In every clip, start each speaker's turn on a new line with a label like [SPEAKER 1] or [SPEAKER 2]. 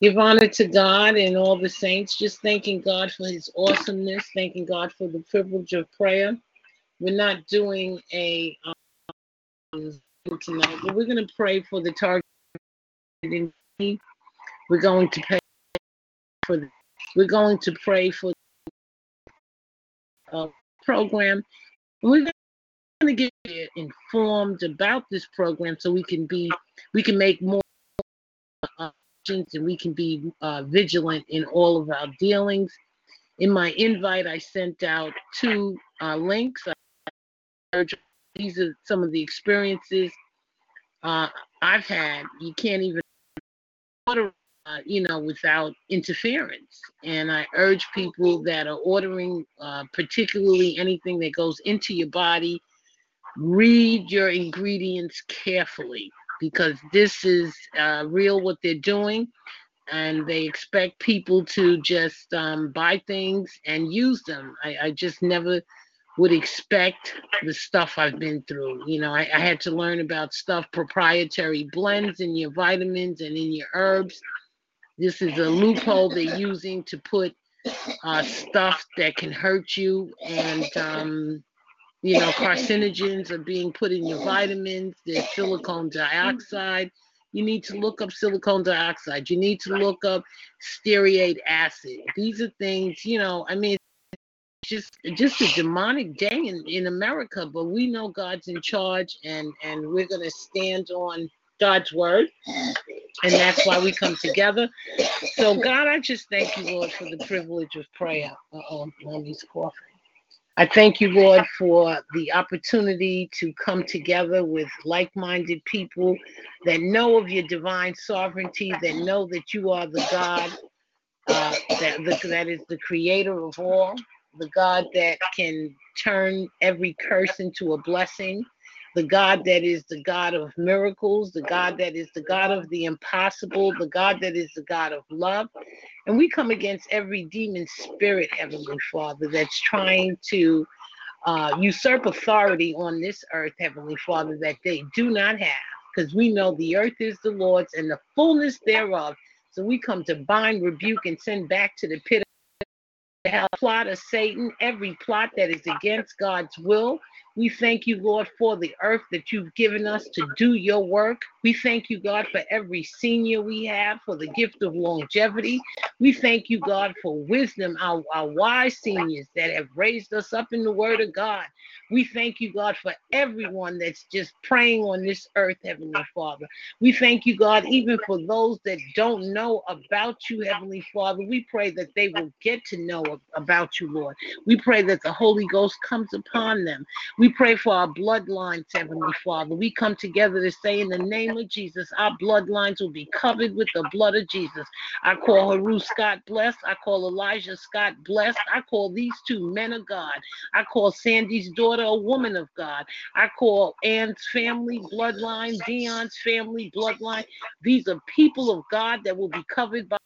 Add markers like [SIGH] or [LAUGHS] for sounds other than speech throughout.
[SPEAKER 1] Give honor to God and all the saints. Just thanking God for his awesomeness, thanking God for the privilege of prayer. We're not doing a um, tonight, but we're going to pray for the target. We're going to pray for the, we're going to pray for the uh, program. We're going to get informed about this program so we can be we can make more uh, and we can be uh, vigilant in all of our dealings. In my invite, I sent out two uh, links. These are some of the experiences uh, I've had. You can't even order, you know, without interference. And I urge people that are ordering, uh, particularly anything that goes into your body, read your ingredients carefully because this is uh, real what they're doing and they expect people to just um, buy things and use them. I, I, just never would expect the stuff I've been through. You know, I, I, had to learn about stuff, proprietary blends in your vitamins and in your herbs. This is a loophole they're using to put uh, stuff that can hurt you and um, you know, carcinogens are being put in your vitamins. There's silicone dioxide. You need to look up silicone dioxide. You need to look up stearate acid. These are things, you know, I mean, just just a demonic day in, in America, but we know God's in charge and and we're gonna stand on God's word. And that's why we come together. So God, I just thank you, Lord, for the privilege of prayer. Uh-oh, mommy's coughing. I thank you, Lord, for the opportunity to come together with like minded people that know of your divine sovereignty, that know that you are the God uh, that, the, that is the creator of all, the God that can turn every curse into a blessing, the God that is the God of miracles, the God that is the God of the impossible, the God that is the God of love. And we come against every demon spirit, Heavenly Father, that's trying to uh, usurp authority on this earth, Heavenly Father, that they do not have. Because we know the earth is the Lord's and the fullness thereof. So we come to bind, rebuke, and send back to the pit of hell plot of Satan, every plot that is against God's will, we thank you, Lord, for the earth that you've given us to do your work. We thank you, God, for every senior we have, for the gift of longevity. We thank you, God, for wisdom, our, our wise seniors that have raised us up in the word of God. We thank you, God, for everyone that's just praying on this earth, Heavenly Father. We thank you, God, even for those that don't know about you, Heavenly Father. We pray that they will get to know about you, Lord. We pray that the Holy Ghost comes upon them. We pray for our bloodlines, Heavenly Father. We come together to say, in the name of Jesus, our bloodlines will be covered with the blood of Jesus. I call Haru Scott blessed. I call Elijah Scott blessed. I call these two men of God. I call Sandy's daughter daughter, a woman of God. I call Ann's family bloodline, Dion's family bloodline. These are people of God that will be covered by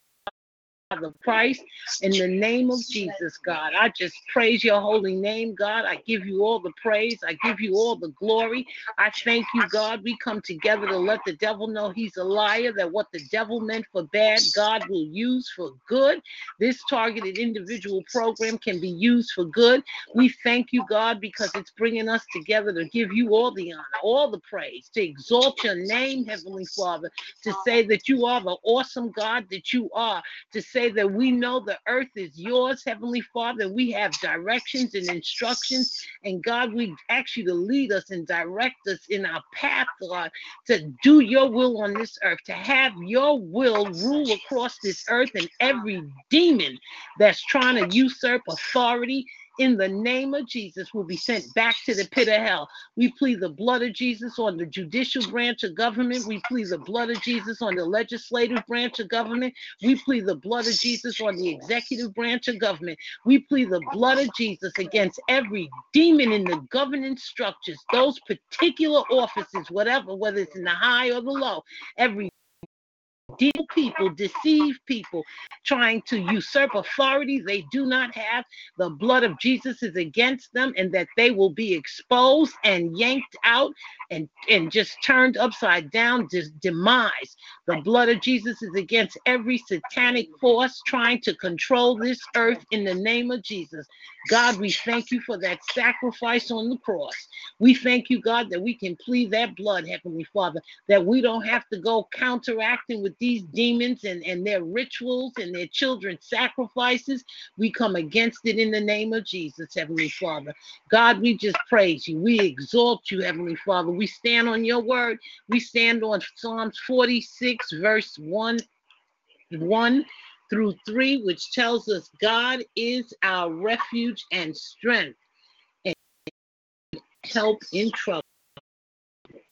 [SPEAKER 1] the Christ. In the name of Jesus, God, I just praise your holy name, God. I give you all the praise. I give you all the glory. I thank you, God. We come together to let the devil know he's a liar, that what the devil meant for bad, God will use for good. This targeted individual program can be used for good. We thank you, God, because it's bringing us together to give you all the honor, all the praise, to exalt your name, Heavenly Father, to say that you are the awesome God that you are, to say say that we know the earth is yours, Heavenly Father. We have directions and instructions. And God, we ask you to lead us and direct us in our path, God, to do your will on this earth, to have your will rule across this earth and every demon that's trying to usurp authority in the name of Jesus will be sent back to the pit of hell. We plead the blood of Jesus on the judicial branch of government. We plead the blood of Jesus on the legislative branch of government. We plead the blood of Jesus on the executive branch of government. We plead the blood of Jesus against every demon in the governing structures, those particular offices, whatever, whether it's in the high or the low, every deal people, deceive people, trying to usurp authority they do not have. The blood of Jesus is against them, and that they will be exposed and yanked out and, and just turned upside down, just demise. The blood of Jesus is against every satanic force trying to control this earth in the name of Jesus. God, we thank you for that sacrifice on the cross. We thank you, God, that we can plead that blood, Heavenly Father, that we don't have to go counteracting with these demons and, and their rituals and their children's sacrifices. We come against it in the name of Jesus, Heavenly Father. God, we just praise you. We exalt you, Heavenly Father. We stand on your word. We stand on Psalms 46, verse 1. 1 through 3, which tells us God is our refuge and strength and help in trouble.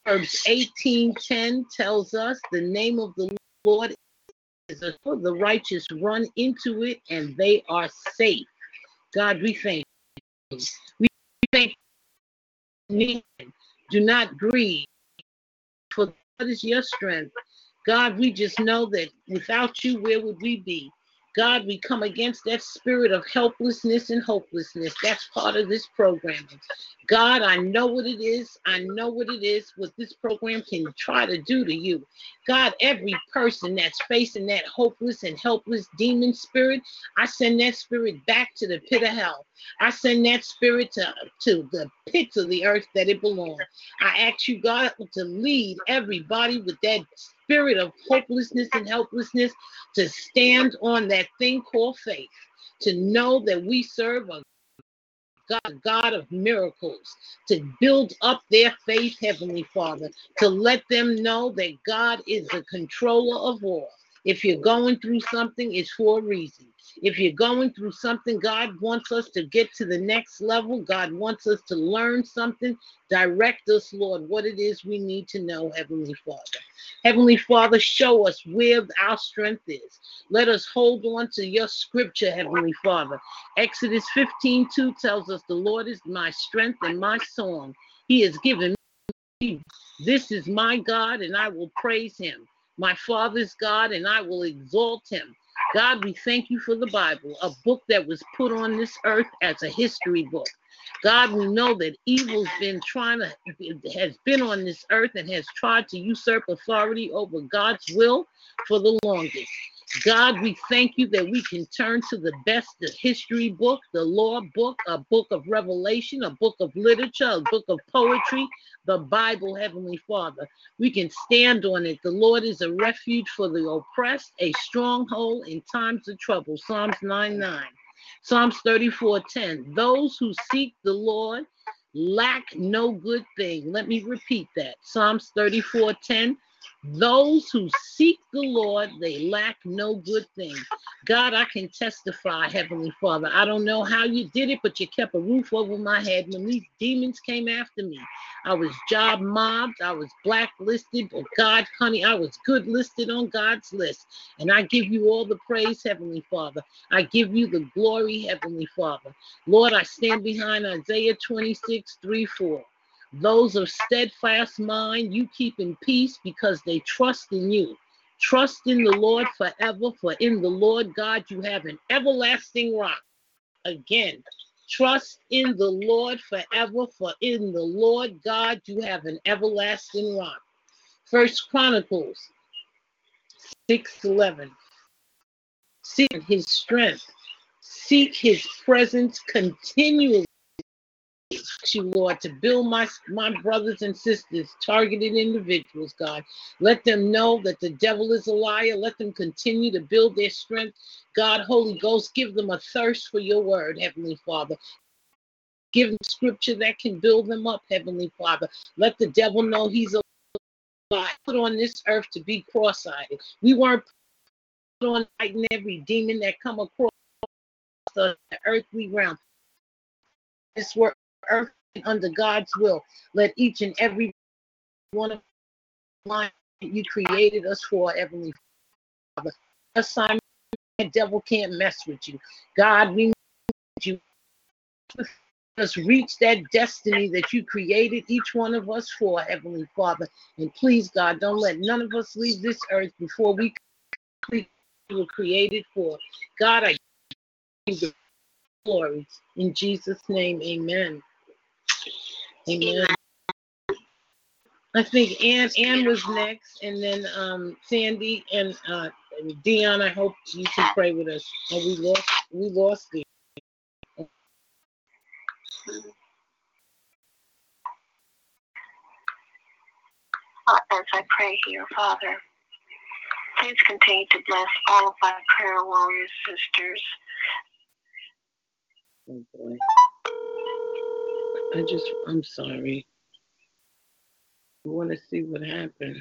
[SPEAKER 1] Proverbs 18:10 tells us the name of the Lord is a the righteous run into it and they are safe. God, we thank you. We thank you. Do not grieve, for God is your strength God, we just know that without you, where would we be? God, we come against that spirit of helplessness and hopelessness. That's part of this programming. God, I know what it is. I know what it is, what this program can try to do to you. God, every person that's facing that hopeless and helpless demon spirit, I send that spirit back to the pit of hell. I send that spirit to, to the pits of the earth that it belongs. I ask you, God, to lead everybody with that spirit of hopelessness and helplessness to stand on that thing called faith, to know that we serve a God, God of miracles, to build up their faith, Heavenly Father, to let them know that God is the controller of all. If you're going through something, it's for a reason. If you're going through something, God wants us to get to the next level. God wants us to learn something. Direct us, Lord, what it is we need to know, Heavenly Father. Heavenly Father, show us where our strength is. Let us hold on to your scripture, Heavenly Father. Exodus 15 2 tells us, The Lord is my strength and my song. He has given me. This is my God, and I will praise him my Father's God, and I will exalt him. God, we thank you for the Bible, a book that was put on this earth as a history book. God, we know that evil's been trying to, has been on this earth and has tried to usurp authority over God's will for the longest. God, we thank you that we can turn to the best the history book, the law book, a book of revelation, a book of literature, a book of poetry, the Bible, Heavenly Father. We can stand on it. The Lord is a refuge for the oppressed, a stronghold in times of trouble. Psalms 9 9. Psalms 34 10. Those who seek the Lord lack no good thing. Let me repeat that. Psalms 34 10. Those who seek the Lord, they lack no good thing. God, I can testify, Heavenly Father. I don't know how you did it, but you kept a roof over my head when these demons came after me. I was job mobbed, I was blacklisted, but God, honey, I was good listed on God's list. And I give you all the praise, Heavenly Father. I give you the glory, Heavenly Father. Lord, I stand behind Isaiah 26, 3, 4. Those of steadfast mind you keep in peace because they trust in you. Trust in the Lord forever, for in the Lord God you have an everlasting rock. Again, trust in the Lord forever, for in the Lord God you have an everlasting rock. First Chronicles 6:11. Seek his strength, seek his presence continually you, Lord, to build my, my brothers and sisters, targeted individuals, God. Let them know that the devil is a liar. Let them continue to build their strength. God, Holy Ghost, give them a thirst for your word, Heavenly Father. Give them scripture that can build them up, Heavenly Father. Let the devil know he's a lie. Put on this earth to be cross-eyed. We weren't put on fighting every demon that come across the earthly realm. This work earth under God's will. Let each and every one of you created us for, Heavenly Father. Assignment, the devil can't mess with you. God, we need you. Us reach that destiny that you created each one of us for, Heavenly Father. And please, God, don't let none of us leave this earth before we were created for. God, I give you glory. In Jesus' name, amen. Amen. I think Ann Ann was next, and then um Sandy and uh Dion. I hope you can pray with us. Oh, we lost we lost Dion.
[SPEAKER 2] As I pray here, Father, please continue to bless all of my prayer warriors, sisters.
[SPEAKER 1] Oh boy. I just I'm sorry. I want to see what happened.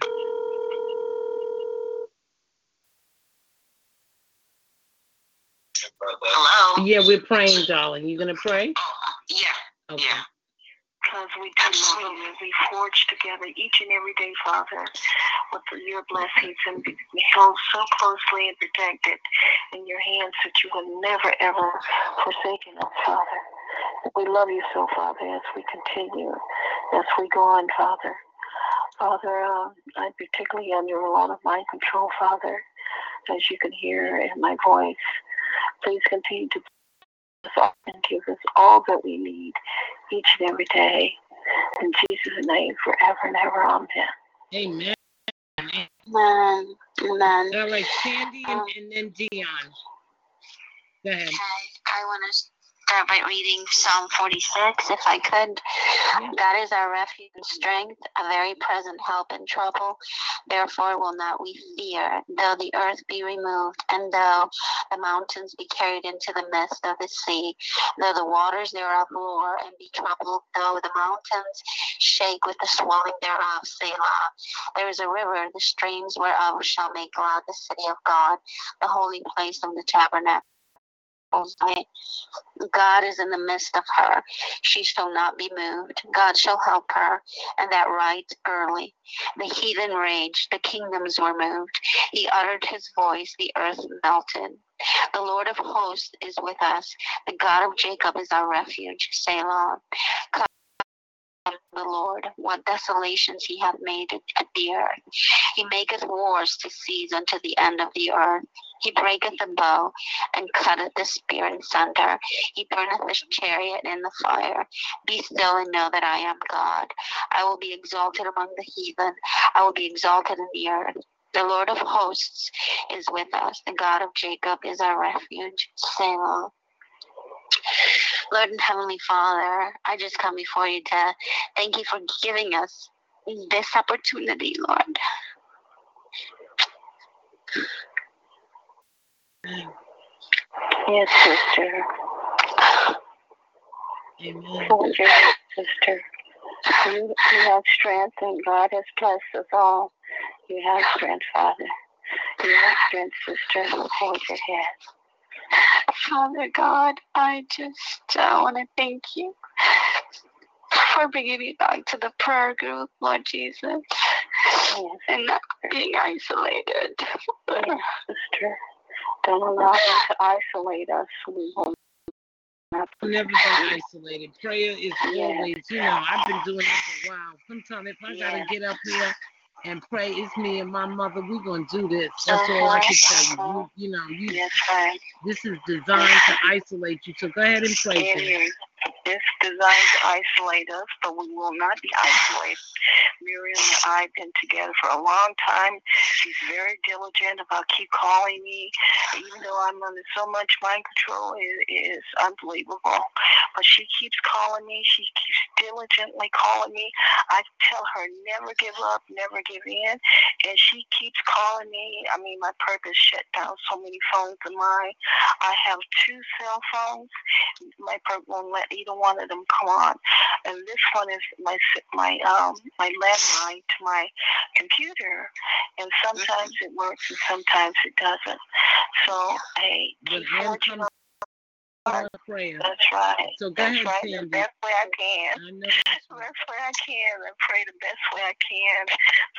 [SPEAKER 2] Hello?
[SPEAKER 1] Yeah, we're praying, darling. You gonna pray?
[SPEAKER 2] Oh, yeah,
[SPEAKER 1] Okay.
[SPEAKER 2] yeah. Because we do love you. We forge together each and every day, Father, with your blessings and be held so closely and protected in your hands that you will never, ever forsaken us, Father. We love you so, Father, as we continue, as we go on, Father. Father, uh, I'm particularly under a lot of mind control, Father, as you can hear in my voice. Please continue to bless us and give us all that we need each and every day. In Jesus' name, forever and ever. Amen.
[SPEAKER 1] Amen.
[SPEAKER 2] Amen. Amen.
[SPEAKER 1] All right, Sandy and,
[SPEAKER 2] Um,
[SPEAKER 1] and then Dion. Go ahead.
[SPEAKER 2] Okay, I want to start by reading Psalm 46, if I could.
[SPEAKER 1] Yeah.
[SPEAKER 2] God is our refuge and strength, a very present help in trouble. Therefore will not we fear, though the earth be removed, and though the mountains be carried into the midst of the sea, though the waters thereof roar and be troubled, though the mountains shake with the swelling thereof, Selah. There is a river, the streams whereof shall make glad the city of God, the holy place of the tabernacle. God is in the midst of her. She shall not be moved. God shall help her, and that right early. The heathen raged, the kingdoms were moved. He uttered his voice, the earth melted. The Lord of hosts is with us. The God of Jacob is our refuge. Selah. The Lord, what desolations he hath made at the earth. He maketh wars to cease unto the end of the earth. He breaketh the bow and cutteth the spear in sunder. He burneth the chariot in the fire. Be still and know that I am God. I will be exalted among the heathen. I will be exalted in the earth. The Lord of hosts is with us. The God of Jacob is our refuge. Selah. Lord and Heavenly Father, I just come before you to thank you for giving us this opportunity, Lord. Yes, sister.
[SPEAKER 1] Amen.
[SPEAKER 2] Soldier, sister. You, you have strength, and God has blessed us all. You have strength, Father. You have strength, sister. Hold your head. Father God, I just uh, want to thank you for bringing me back to the prayer group, Lord Jesus, and not being isolated. Yes, sister. Don't allow them to isolate us. We will not
[SPEAKER 1] I've never been isolated. Prayer is
[SPEAKER 2] Yeah.
[SPEAKER 1] always, you know, I've been doing this for a while. Sometimes if I gotta get up here and pray, it's me and my mother. We're gonna do this. That's all I can tell you. You, you know, you
[SPEAKER 2] Yes,
[SPEAKER 1] this is designed to isolate you. So go ahead and pray.
[SPEAKER 2] It
[SPEAKER 1] Jen.
[SPEAKER 2] is. It's designed to isolate us, but we will not be isolated. Miriam and I have been together for a long time. She's very diligent about keep calling me, even though I'm under so much mind control. It is unbelievable. But she keeps calling me. She keeps diligently calling me. I tell her never give up, never give in, and she keeps calling me. I mean, my purpose shut down so many phones of mine. I have two cell phones my perp won't let either one of them come on. And this one is my my um my landline to my computer, and sometimes it works and sometimes it doesn't. So
[SPEAKER 1] But
[SPEAKER 2] keep
[SPEAKER 1] Ann
[SPEAKER 2] forging
[SPEAKER 1] comes
[SPEAKER 2] on.
[SPEAKER 1] on prayer.
[SPEAKER 2] That's right.
[SPEAKER 1] So go
[SPEAKER 2] That's
[SPEAKER 1] ahead,
[SPEAKER 2] right. The best way I can.
[SPEAKER 1] I know
[SPEAKER 2] The best way I can. I pray the best way I can.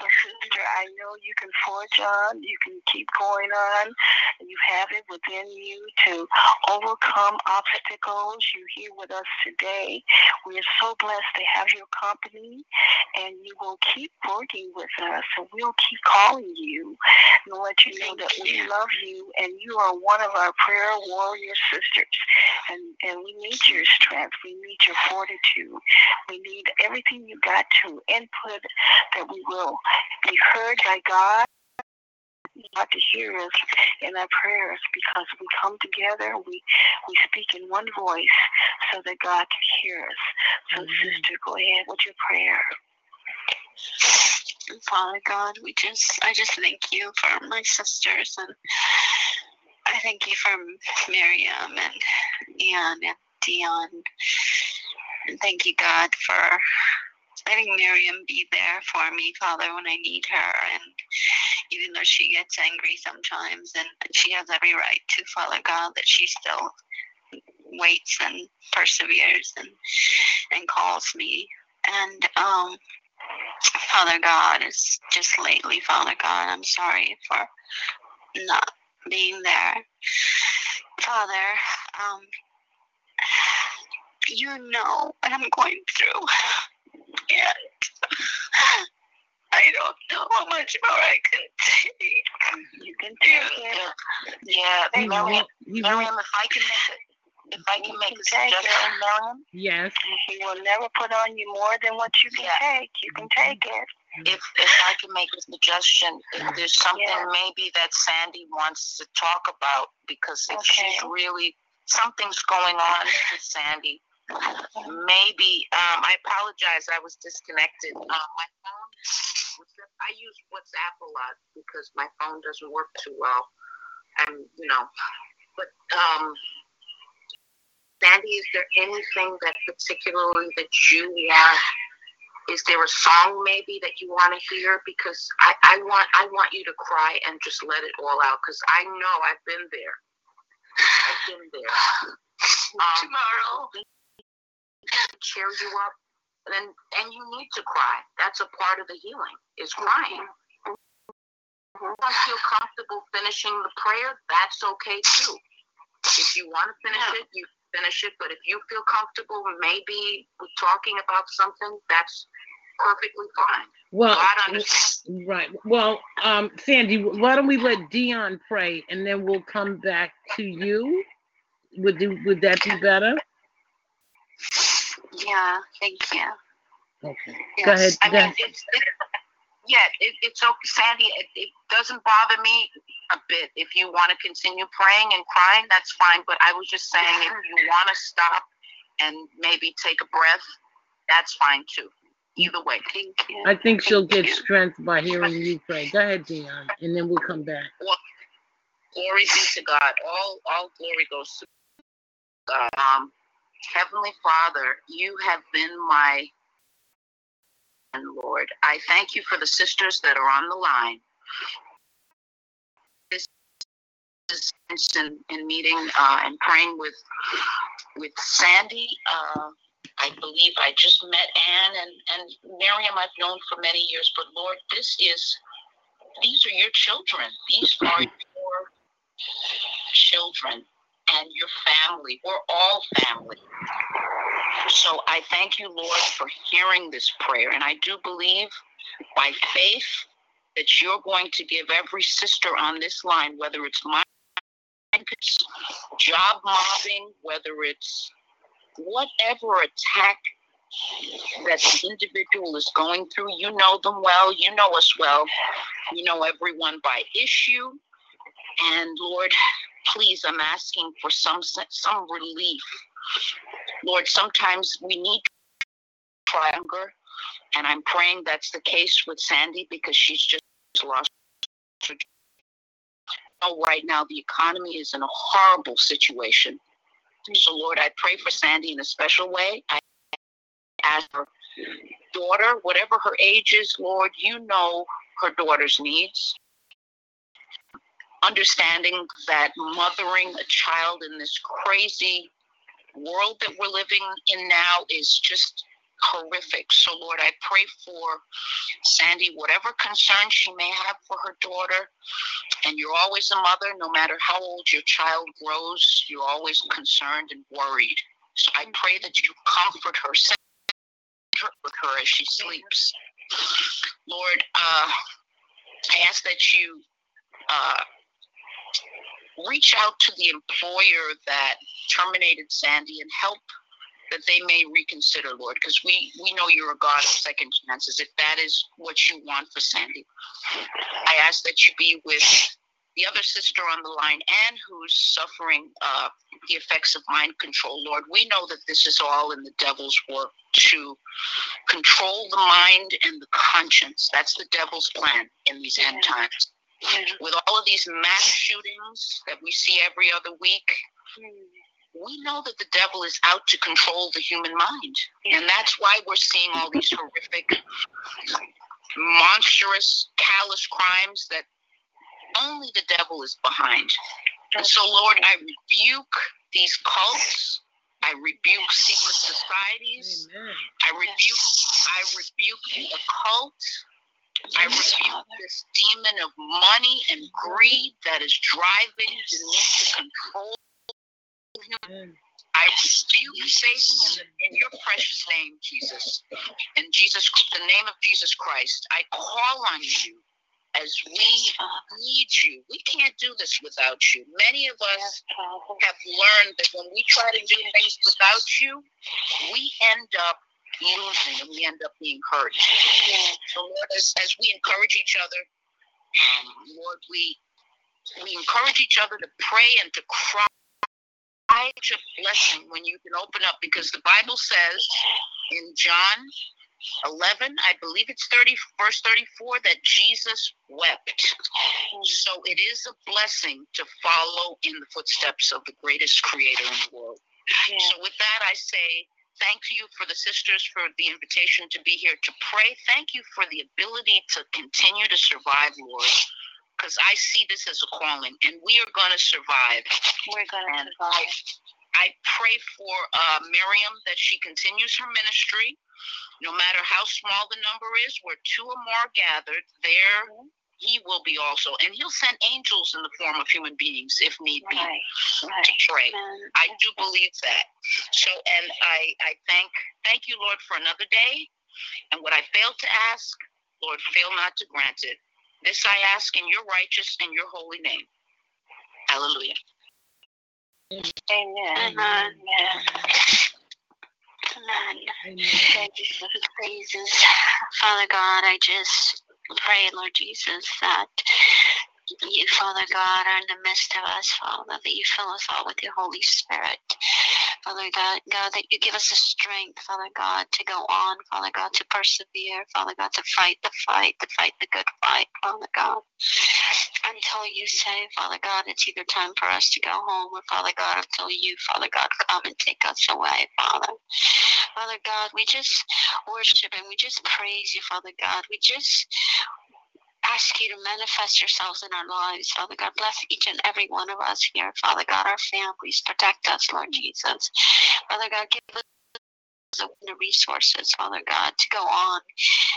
[SPEAKER 2] So, sister, I know you can forge on. You can keep going on. You've
[SPEAKER 3] have it within you to overcome obstacles. You're here with us today. We are so blessed to have your company, and you will keep working with us, and we'll keep calling you and let you know that we love you, and you are one of our prayer warrior sisters. And, and we need your strength. We need your fortitude. We need everything you got to input that we will be heard by God. God to hear us in our prayers because we come together, we we speak in one voice so that God can hear us. So, mm-hmm. sister, go ahead with your prayer.
[SPEAKER 2] Father God, we just I just thank you for my sisters and I thank you for Miriam and Ian and Dion. And thank you, God, for letting Miriam be there for me, Father, when I need her. And even though she gets angry sometimes, and she has every right to, Father God, that she still waits and perseveres and and calls me. And um, Father God, it's just lately, Father God, I'm sorry for not being there. Father, um, you know what I'm going through. And I don't know how much more I can take.
[SPEAKER 3] You can take it. Yeah, Miriam, Miriam, if I can make it. If I can make a suggestion, Miriam.
[SPEAKER 1] Yes.
[SPEAKER 3] He will never put on you more than what you can yeah. take. You can take it.
[SPEAKER 4] If if I can make a suggestion, if there's something yeah. maybe that Sandy wants to talk about, because if okay. she's really something's going on with Sandy, maybe um, I apologize. I was disconnected. Uh, my phone. I use WhatsApp a lot because my phone doesn't work too well, and you know. But um, Sandy, is there anything that particularly that you want? Is there a song maybe that you want to hear? Because I, I want I want you to cry and just let it all out. Because I know I've been there. I've been there. [SIGHS] Um,
[SPEAKER 2] Tomorrow
[SPEAKER 4] cheer you up, and then and you need to cry. That's a part of the healing is crying. If you feel comfortable finishing the prayer, that's okay too. If you want to finish yeah. it, you finish it. But if you feel comfortable, maybe with talking about something, that's perfectly fine.
[SPEAKER 1] Well, right. Well, um, Sandy, why don't we let Dion pray, and then we'll come back to you. Would do, would that be better?
[SPEAKER 2] Yeah, thank you.
[SPEAKER 1] Okay. Yes. Go ahead.
[SPEAKER 4] I mean, it's, it, yeah, it, it's okay, Sandy. It, it doesn't bother me a bit. If you want to continue praying and crying, that's fine. But I was just saying, if you want to stop and maybe take a breath, that's fine too. Either way.
[SPEAKER 2] Thank you.
[SPEAKER 1] I think she'll get strength by hearing you pray. Go ahead, Dion, and then we'll come back.
[SPEAKER 4] Well, glory be to God. All all glory goes to God. Um, Heavenly Father, you have been my and Lord. I thank you for the sisters that are on the line. This is in, in meeting uh, and praying with with Sandy. Uh, I believe I just met Anne and, and Miriam I've known for many years, but Lord, this is these are your children. These [LAUGHS] are your children and your family. We're all family. So I thank you, Lord, for hearing this prayer. And I do believe by faith that you're going to give every sister on this line, whether it's my job mobbing, whether it's whatever attack that the individual is going through, you know them well, you know us well, you know everyone by issue. And Lord, please, I'm asking for some some relief. Lord, sometimes we need hunger, and I'm praying that's the case with Sandy because she's just lost her right now the economy is in a horrible situation. So Lord, I pray for Sandy in a special way. I ask her daughter, whatever her age is, Lord, you know her daughter's needs understanding that mothering a child in this crazy world that we're living in now is just horrific. So, Lord, I pray for Sandy, whatever concern she may have for her daughter. And you're always a mother, no matter how old your child grows, you're always concerned and worried. So I pray that you comfort her, with her as she sleeps. Lord, uh, I ask that you uh, reach out to the employer that terminated Sandy and help that they may reconsider, Lord, because we, we know you're a God of second chances. If that is what you want for Sandy, I ask that you be with the other sister on the line, Anne, who's suffering uh, the effects of mind control. Lord, we know that this is all in the devil's work to control the mind and the conscience. That's the devil's plan in these end times. With all of these mass shootings that we see every other week, we know that the devil is out to control the human mind. And that's why we're seeing all these horrific, monstrous, callous crimes that only the devil is behind. And so, Lord, I rebuke these cults. I rebuke secret societies. Amen. I rebuke I rebuke the occult. I rebuke this demon of money and greed that is driving the need to control. I rebuke Satan in, your precious name, Jesus. In Jesus, the name of Jesus Christ, I call on you as we need you. We can't do this without you. Many of us have learned that when we try to do things without you, we end up losing and we end up being hurt. So, Lord, as, as we encourage each other, um, Lord, we we encourage each other to pray and to cry such a blessing when you can open up because the Bible says in John 11, I believe it's 30, verse 34, that Jesus wept. So it is a blessing to follow in the footsteps of the greatest creator in the world. Yeah. So with that, I say thank you for the sisters for the invitation to be here to pray. Thank you for the ability to continue to survive, Lord. Because I see this as a calling, and we are going to survive.
[SPEAKER 2] We're going to survive.
[SPEAKER 4] I, I pray for uh, Miriam that she continues her ministry no matter how small the number is, where two or more are gathered, there he will be also. And he'll send angels in the form of human beings if need be right, right. to pray. Amen. I do believe that. So and I, I thank thank you, Lord, for another day. And what I failed to ask, Lord, fail not to grant it. This I ask in your righteous and your holy name. Hallelujah.
[SPEAKER 2] Amen. Amen. Amen. Amen. Thank you for the praises. Father God, I just pray, Lord Jesus, that you, Father God, are in the midst of us, Father, that you fill us all with your Holy Spirit. Father God, God, that you give us the strength, Father God, to go on, Father God, to persevere, Father God, to fight the fight, to fight the good fight, Father God. Until you say, Father God, it's either time for us to go home or, Father God, until you, Father God, come and take us away, Father. Father God, we just worship and we just praise you, Father God. We just ask you to manifest yourselves in our lives. Father God, bless each and every one of us here. Father God, our families, protect us, Lord Jesus. Father God, give us the resources, Father God, to go on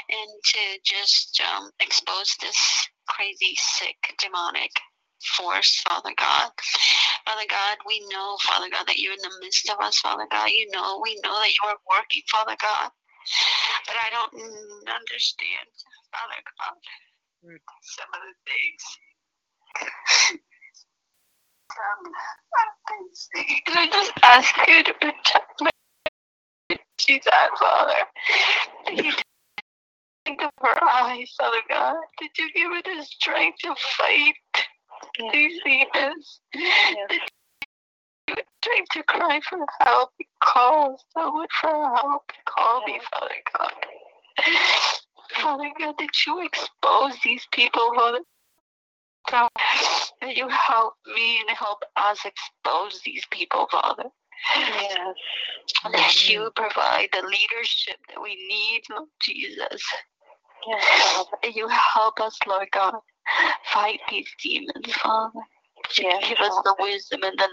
[SPEAKER 2] and to just um, expose this crazy, sick, demonic force, Father God. Father God, we know, Father God, that you're in the midst of us, Father God. You know, we know that you are working, Father God. But I don't understand, Father God some of the things. um, I just ask you to protect me. Jesus, Father. You think of her eyes, Father God? Did you give her the strength to fight yes. these demons? Yes. Did you strength to cry for help? Call someone for help. Call me, Father God. Father God, that you expose these people, Father God, that you help me and help us expose these people, Father. Yes. That you mm-hmm. provide the leadership that we need, Lord Jesus. Yes, That you help us, Lord God, fight these demons, Father. Yes, give us the wisdom and the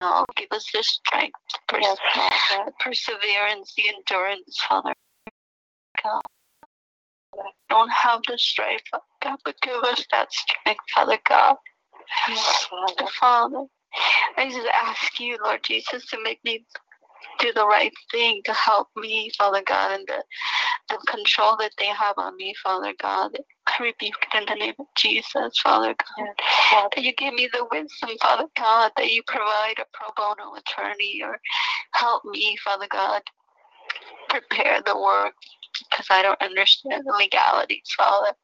[SPEAKER 2] know. Give us the strength, pers-
[SPEAKER 3] Yes, Father.
[SPEAKER 2] perseverance, the endurance, Father God. Don't have the strength, Father God, but give us that strength, Father God.
[SPEAKER 3] Father.
[SPEAKER 2] Father, I just ask you, Lord Jesus, to make me do the right thing to help me, Father God, and the, the control that they have on me, Father God. I rebuke it in the name of Jesus, Father God.
[SPEAKER 3] Yes,
[SPEAKER 2] That you give me the wisdom, Father God, that you provide a pro bono attorney or help me, Father God, prepare the work because I don't understand the legalities, Father.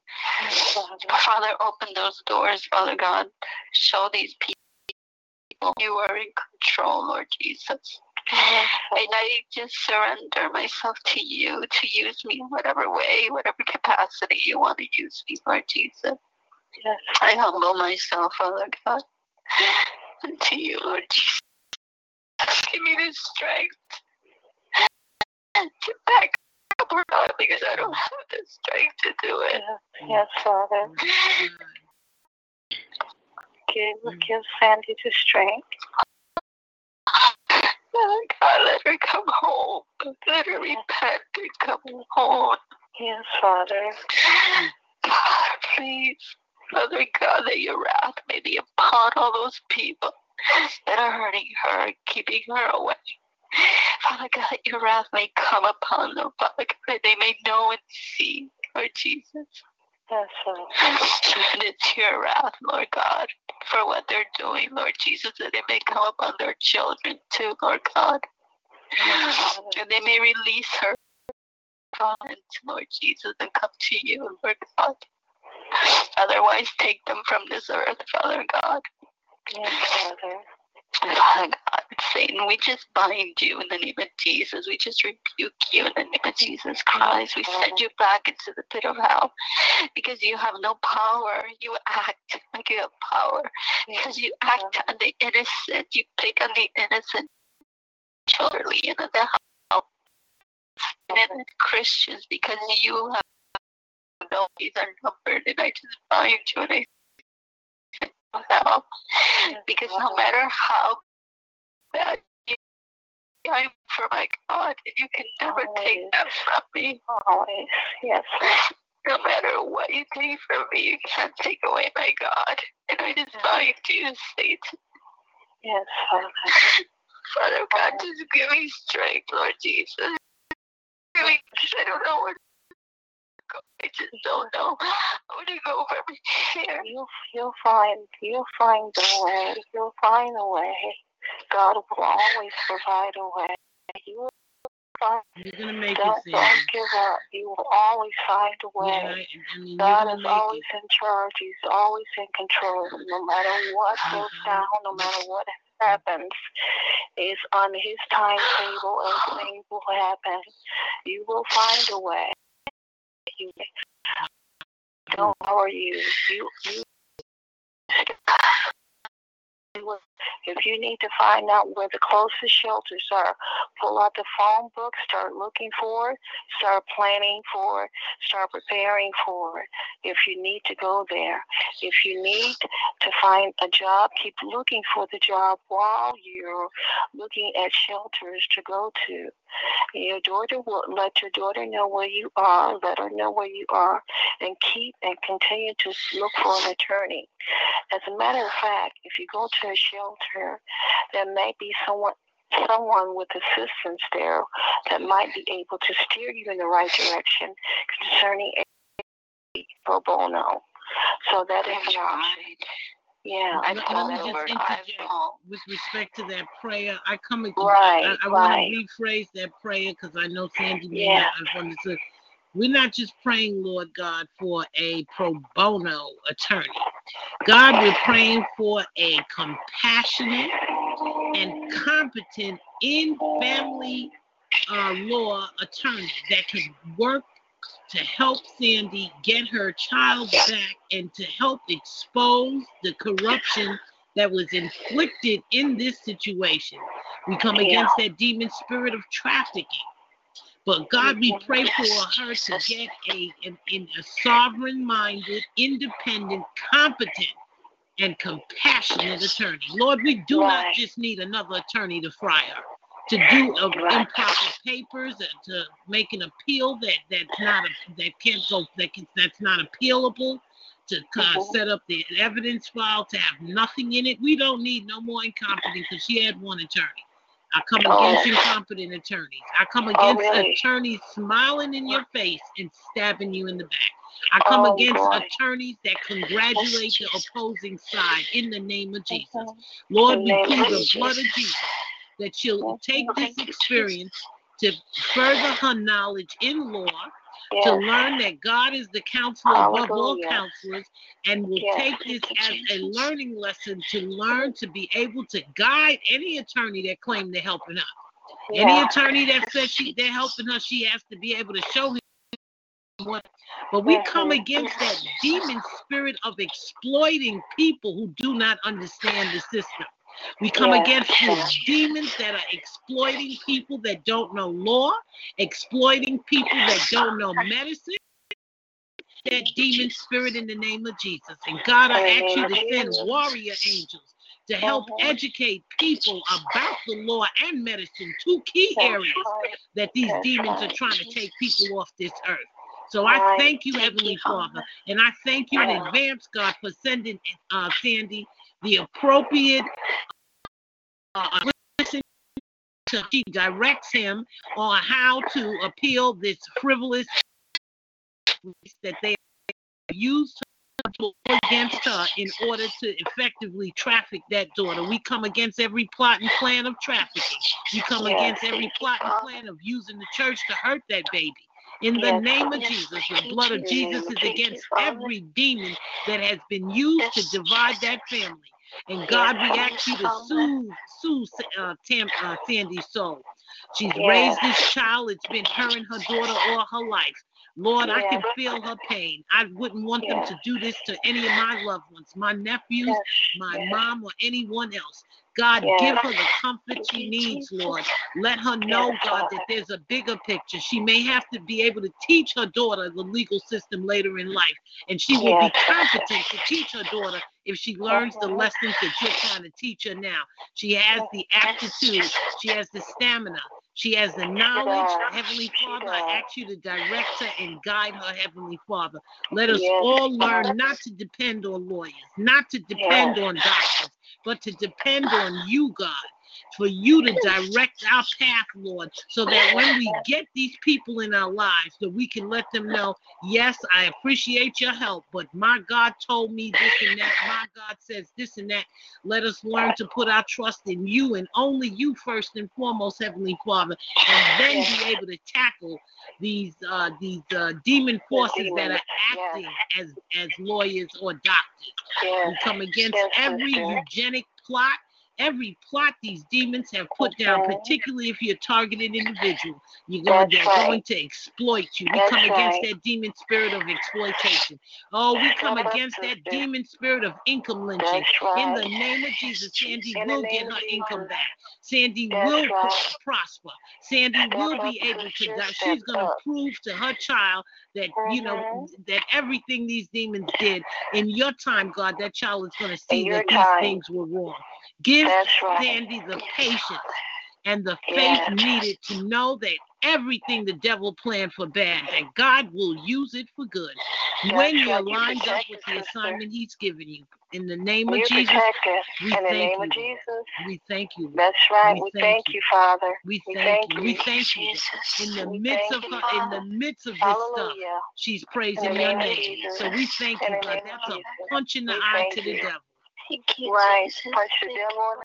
[SPEAKER 3] Father.
[SPEAKER 2] Open those doors, Father God. Show these people you are in control, Lord Jesus. And I just surrender myself to you to use me in whatever way, whatever capacity you want to use me, Lord Jesus.
[SPEAKER 3] Yes,
[SPEAKER 2] I humble myself, Father God, and to you, Lord Jesus. Give me the strength to back Lord because I don't have the strength to do it.
[SPEAKER 3] yes, Father. Give, mm. give Sandy the strength.
[SPEAKER 2] Father God, let her come home. Let her repent and come home.
[SPEAKER 3] Yes, Father.
[SPEAKER 2] God, please, Father God, that your wrath may be upon all those people that are hurting her, and keeping her away. Oh Father God, that your wrath may come upon them, Father God, that they may know and see, Lord Jesus.
[SPEAKER 3] Yes.
[SPEAKER 2] And it's your wrath, Lord God, for what they're doing, Lord Jesus, that it may come upon their children too, Lord God.
[SPEAKER 3] Yes,
[SPEAKER 2] And they may release her, God, Lord Jesus, and come to you, Lord God. Otherwise, take them from this earth, Father God.
[SPEAKER 3] Yes, Father.
[SPEAKER 2] Oh Father God, Satan, we just bind you in the name of Jesus. We just rebuke you in the name of Jesus Christ. We send you back into the pit of hell because you have no power. You act like you have power because you act on the innocent. You pick on the innocent children on the help and Christians because you have no these are numbered and I just bind you and I [LAUGHS] help because no matter how bad you I'm for my God, you can never take that from me.
[SPEAKER 3] Always. Yes,
[SPEAKER 2] No matter what you take from me, you can't take away my God. And I just bind you, Satan.
[SPEAKER 3] yes, Father. [LAUGHS]
[SPEAKER 2] Father God, just give me strength, Lord Jesus. I don't know go. I just don't know where to go from here.
[SPEAKER 3] You'll you'll find you'll find a way. You'll find a way. God will always provide a way. You will find
[SPEAKER 1] You're gonna make
[SPEAKER 3] don't,
[SPEAKER 1] it,
[SPEAKER 3] don't
[SPEAKER 1] Sandy.
[SPEAKER 3] give up. You will always find a way.
[SPEAKER 1] I, I mean,
[SPEAKER 3] God is always
[SPEAKER 1] it.
[SPEAKER 3] in charge. He's always in control. No matter what goes
[SPEAKER 1] Mhm.
[SPEAKER 3] down, no matter what happens, it's on His timetable and things will happen. You will find a way. You don't worry. You you you. If you need to find out where the closest shelters are, pull out the phone book, start looking for it, start planning for it, start preparing for it. If you need to go there, if you need to find a job, keep looking for the job while you're looking at shelters to go to. Your daughter will let your daughter know where you are, let her know where you are, and keep and continue to look for an attorney. As a matter of fact, if you go to a shelter, there may be someone someone with assistance there that might be able to steer you in the right direction concerning a pro bono. So that is an option. Yeah.
[SPEAKER 2] I
[SPEAKER 1] Let-
[SPEAKER 2] call
[SPEAKER 1] me just
[SPEAKER 2] over.
[SPEAKER 1] interject. With respect to that prayer, I come again.
[SPEAKER 3] Right,
[SPEAKER 1] I, I want to rephrase that prayer because I know Sandy may
[SPEAKER 3] Yeah.
[SPEAKER 1] not have understood. We're not just praying, Lord God, for a pro bono attorney. God, we're praying for a compassionate and competent in family uh, law attorney that can work to help Sandy get her child back and to help expose the corruption that was inflicted in this situation. We come against that demon spirit of trafficking. But God, we pray for her to get a, an, an- a sovereign minded, independent, competent and compassionate attorney. Lord, we do not just need another attorney to fry her, to do uh, improper papers, and to make an appeal that that's not a, that can't go that can, that's not appealable, to uh,
[SPEAKER 3] Mhm.
[SPEAKER 1] set up the evidence file to have nothing in it. We don't need no more incompetent because she had one attorney. I come
[SPEAKER 3] Oh.
[SPEAKER 1] against incompetent attorneys. I come
[SPEAKER 3] Oh,
[SPEAKER 1] against
[SPEAKER 3] really?
[SPEAKER 1] attorneys smiling in your face and stabbing you in the back. I come
[SPEAKER 3] Oh,
[SPEAKER 1] against
[SPEAKER 3] boy.
[SPEAKER 1] attorneys that congratulate the opposing side in the name of Jesus. Lord, we plead the blood of
[SPEAKER 3] Jesus.
[SPEAKER 1] That she'll
[SPEAKER 3] Mhm.
[SPEAKER 1] take this experience to further her knowledge in law, to learn that God is the counselor above all counselors, and will
[SPEAKER 3] Yes.
[SPEAKER 1] take this as a learning lesson to learn to be able to guide any attorney that claim they're helping her. Any attorney that says she they're helping her, she has to be able to show him what. But we come against that demon spirit of exploiting people who do not understand the system. We come
[SPEAKER 3] Yeah.
[SPEAKER 1] against these demons that are exploiting people that don't know law, exploiting people that don't know medicine. That demon spirit in the name of Jesus. And God, I ask you to send warrior angels to help
[SPEAKER 3] Mhm.
[SPEAKER 1] educate people about the law and medicine, two key areas that these demons are trying to take people off this earth. So I thank you, Heavenly Father,
[SPEAKER 2] Father.
[SPEAKER 1] and I thank you in advance, God, for sending uh, Sandy the appropriate uh, to she directs him on how to appeal this frivolous that they used against her in order to effectively traffic that daughter. We come against every plot and plan of trafficking. We come
[SPEAKER 3] Yes,
[SPEAKER 1] against every plot and plan of using the church to hurt that baby. In the
[SPEAKER 3] Yes,
[SPEAKER 1] name of Jesus, the blood of Jesus is against every demon that has been used to divide that family. And God, we ask you to soothe, soothe uh, Tam, uh, Sandy's soul. She's
[SPEAKER 3] Yes.
[SPEAKER 1] raised this child. It's been her and her daughter all her life. Lord, I can feel her pain. I wouldn't want them to do this to any of my loved ones, my nephews, my mom, or anyone else. God,
[SPEAKER 3] Yes.
[SPEAKER 1] give her the comfort she needs, Lord. Let her know,
[SPEAKER 3] Yes,
[SPEAKER 1] God, that there's a bigger picture. She may have to be able to teach her daughter the legal system later in life, and she will be competent to teach her daughter if she learns the
[SPEAKER 3] Mhm.
[SPEAKER 1] lessons that you're trying to teach her now. She has the aptitude, she has the stamina, she has the knowledge. Heavenly Father. I ask you to direct her and guide her, Heavenly Father. Let us
[SPEAKER 3] Yes,
[SPEAKER 1] all learn not to depend on lawyers, not to depend
[SPEAKER 3] Yes.
[SPEAKER 1] on doctors, but to depend on you, God, for you to direct our path, Lord, so that when we get these people in our lives, that we can let them know, yes, I appreciate your help, but my God told me this and that. My God says this and that. Let us learn to put our trust in you and only you first and foremost, Heavenly Father, and then be able to tackle these uh, these uh, demon forces that are acting as as lawyers or doctors. We come against every eugenic plot, every plot these demons have put down, particularly if you're a targeted individual. You're going, they're
[SPEAKER 3] right.
[SPEAKER 1] going to exploit you. We
[SPEAKER 3] That's
[SPEAKER 1] come against
[SPEAKER 3] right.
[SPEAKER 1] that demon spirit of exploitation. Oh, we come
[SPEAKER 3] Yes,
[SPEAKER 1] against that
[SPEAKER 3] sister.
[SPEAKER 1] demon spirit of income lynching.
[SPEAKER 3] Right.
[SPEAKER 1] In the name of Jesus, Sandy will get her income back. Sandy
[SPEAKER 3] That's
[SPEAKER 1] will prosper. Sandy will be able to. die. She's going to prove to her child that you know
[SPEAKER 3] Mhm.
[SPEAKER 1] that everything these demons did in your time, God, that child is going to see that these
[SPEAKER 3] time.
[SPEAKER 1] things were wrong. Give
[SPEAKER 3] right.
[SPEAKER 1] Sandy the patience and the faith
[SPEAKER 3] Yes.
[SPEAKER 1] needed to know that everything the devil planned for bad, that God will use it for good when you're
[SPEAKER 3] You
[SPEAKER 1] lined up with the assignment He's given you. In the name of
[SPEAKER 3] You
[SPEAKER 1] Jesus, we
[SPEAKER 3] In the
[SPEAKER 1] thank
[SPEAKER 3] name
[SPEAKER 1] you.
[SPEAKER 3] of Jesus.
[SPEAKER 1] We thank you.
[SPEAKER 3] That's right.
[SPEAKER 1] We
[SPEAKER 3] We,
[SPEAKER 1] thank you.
[SPEAKER 3] you, Father.
[SPEAKER 1] We thank you. We thank you.
[SPEAKER 2] Jesus.
[SPEAKER 1] In the midst of
[SPEAKER 3] you,
[SPEAKER 1] her, in the midst of this stuff, she's praising your
[SPEAKER 3] name.
[SPEAKER 1] So we thank you, God. That's a punch in the eye to the
[SPEAKER 3] you.
[SPEAKER 1] devil.
[SPEAKER 2] Thank you,
[SPEAKER 3] Right. Punch the devil in the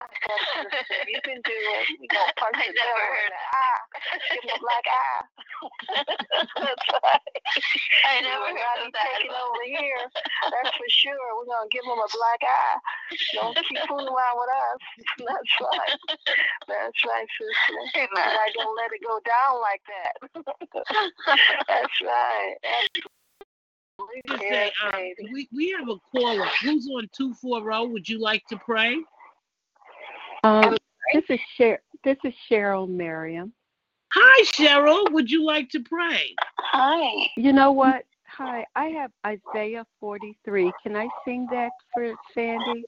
[SPEAKER 3] [LAUGHS] You can do it. We [LAUGHS] gonna punch
[SPEAKER 2] I
[SPEAKER 3] the devil in the eye. Give him a black [LAUGHS] eye. That's right.
[SPEAKER 2] I
[SPEAKER 3] He
[SPEAKER 2] never
[SPEAKER 3] will
[SPEAKER 2] heard of that.
[SPEAKER 3] taking over here. That's for sure. We're gonna give him a black eye. Don't keep fooling around with us. That's right. That's right, sister.
[SPEAKER 2] Amen.
[SPEAKER 3] Like don't let it go down like that. That's right.
[SPEAKER 1] Just
[SPEAKER 3] Yes,
[SPEAKER 1] say, uh, we, we have a caller. Who's on 240? Would you like to pray?
[SPEAKER 5] Um, this is Sher- This is Cheryl Merriam.
[SPEAKER 1] Hi, Cheryl. Would you like to pray?
[SPEAKER 2] Hi.
[SPEAKER 5] You know what? hi. I have Isaiah 43. Can I sing that for Sandy?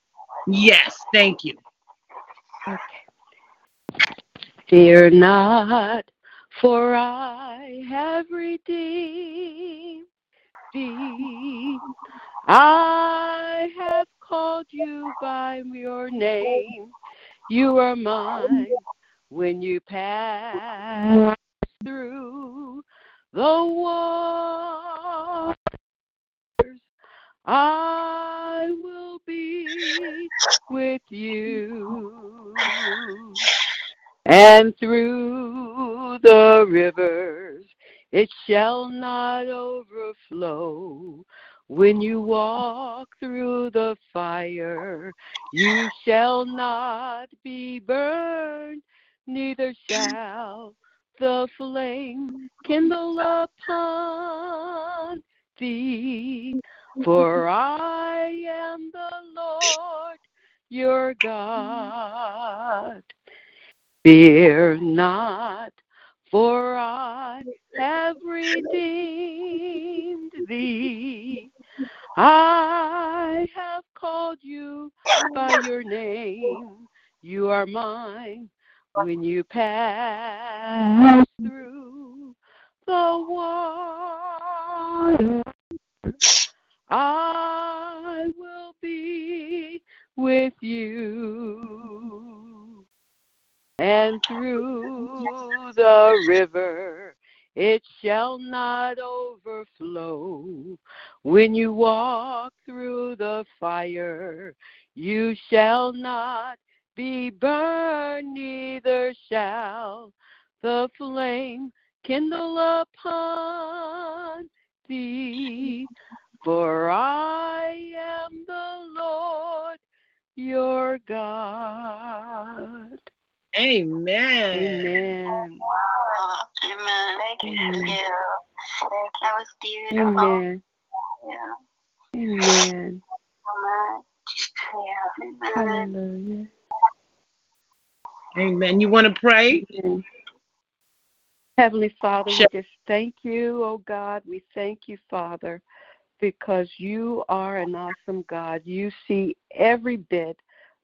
[SPEAKER 1] Yes, thank you.
[SPEAKER 5] Okay. Fear not, for I have redeemed thee. I have called you by your name. You are mine when you pass through the waters. I will be with you. And through the rivers it shall not overflow. When you walk through the fire, you shall not be burned, neither shall the flame kindle upon thee. For I am the Lord your God. Fear not, for I have redeemed thee. I have called you by your name. You are mine when you pass through the water. I will be with you. And through the river it shall not overflow. When you walk through the fire, you shall not be burned, neither shall the flame kindle upon thee. For I am the Lord your God.
[SPEAKER 1] Amen.
[SPEAKER 5] Amen.
[SPEAKER 2] Wow. Amen. Thank you.
[SPEAKER 5] Amen.
[SPEAKER 2] Yeah. That was beautiful.
[SPEAKER 5] Amen.
[SPEAKER 2] Yeah.
[SPEAKER 5] Amen.
[SPEAKER 2] Amen. Yeah. Amen.
[SPEAKER 5] Hallelujah.
[SPEAKER 1] Amen. You want to pray?
[SPEAKER 5] Amen. Heavenly Father,
[SPEAKER 1] Sure.
[SPEAKER 5] we just thank you, oh God. We thank you, Father, because you are an awesome God. You see every bit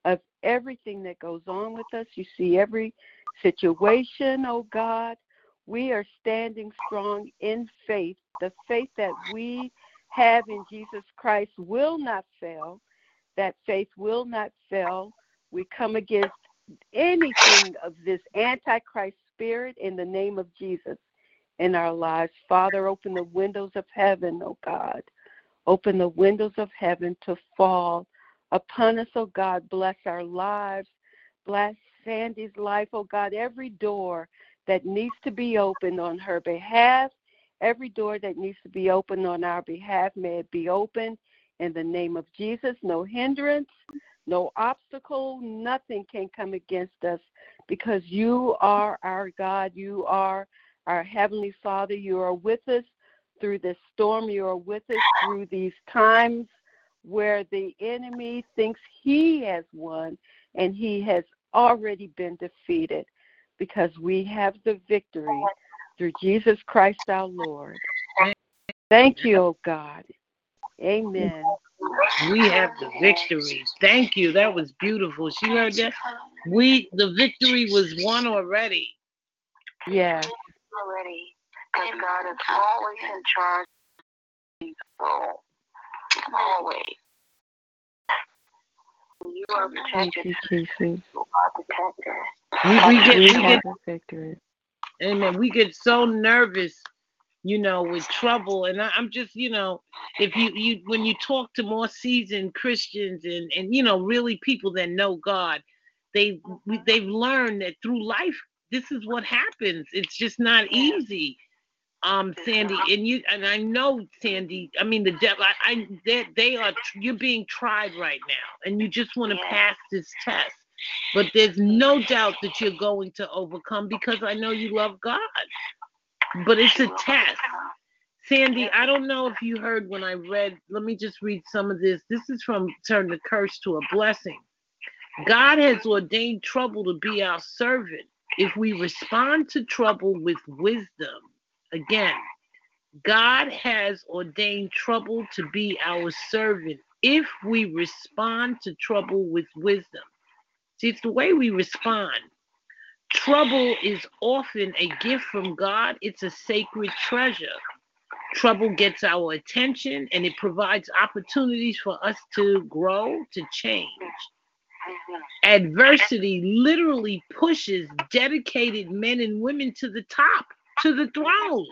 [SPEAKER 5] of everything that goes on with us. You see every situation, oh God. We are standing strong in faith. The faith that we have in Jesus Christ will not fail. That faith will not fail. We come against anything of this antichrist spirit in the name of Jesus in our lives. Father, open the windows of heaven, oh God. Open the windows of heaven to fall upon us, oh God. Bless our lives. Bless Sandy's life, oh God. Every door that needs to be opened on her behalf, every door that needs to be opened on our behalf, may it be open in the name of Jesus. No hindrance, no obstacle, nothing can come against us because you are our God. You are our Heavenly Father. You are with us through this storm. You are with us through these times where the enemy thinks he has won and he has already been defeated because we have the victory through Jesus Christ our Lord. Thank you, oh God. Amen.
[SPEAKER 1] We have the victory. Thank you. That was beautiful. She heard that? We the victory was won already.
[SPEAKER 5] Yeah.
[SPEAKER 3] already. Because God is always in charge. So, always. You are protected.
[SPEAKER 5] you.
[SPEAKER 3] You are protected.
[SPEAKER 1] We, we get
[SPEAKER 5] We
[SPEAKER 1] get
[SPEAKER 5] victory.
[SPEAKER 1] amen. We get so nervous, you know, with trouble. And I, I'm just, you know, if you you when you talk to more seasoned Christians and and you know really people that know God, they they've learned that through life this is what happens. It's just not easy. Um, Sandy, and you and I know Sandy. I mean, the devil. I, I they, they are. You're being tried right now, and you just want to
[SPEAKER 3] Yeah.
[SPEAKER 1] pass this test. But there's no doubt that you're going to overcome because I know you love God. But it's a test. Sandy, I don't know if you heard when I read, let me just read some of this. This is from Turn the Curse to a Blessing. God has ordained trouble to be our servant if we respond to trouble with wisdom. Again, God has ordained trouble to be our servant if we respond to trouble with wisdom. See, it's the way we respond. Trouble is often a gift from God, it's a sacred treasure. Trouble gets our attention and it provides opportunities for us to grow, to change. Adversity literally pushes dedicated men and women to the top, to the throne.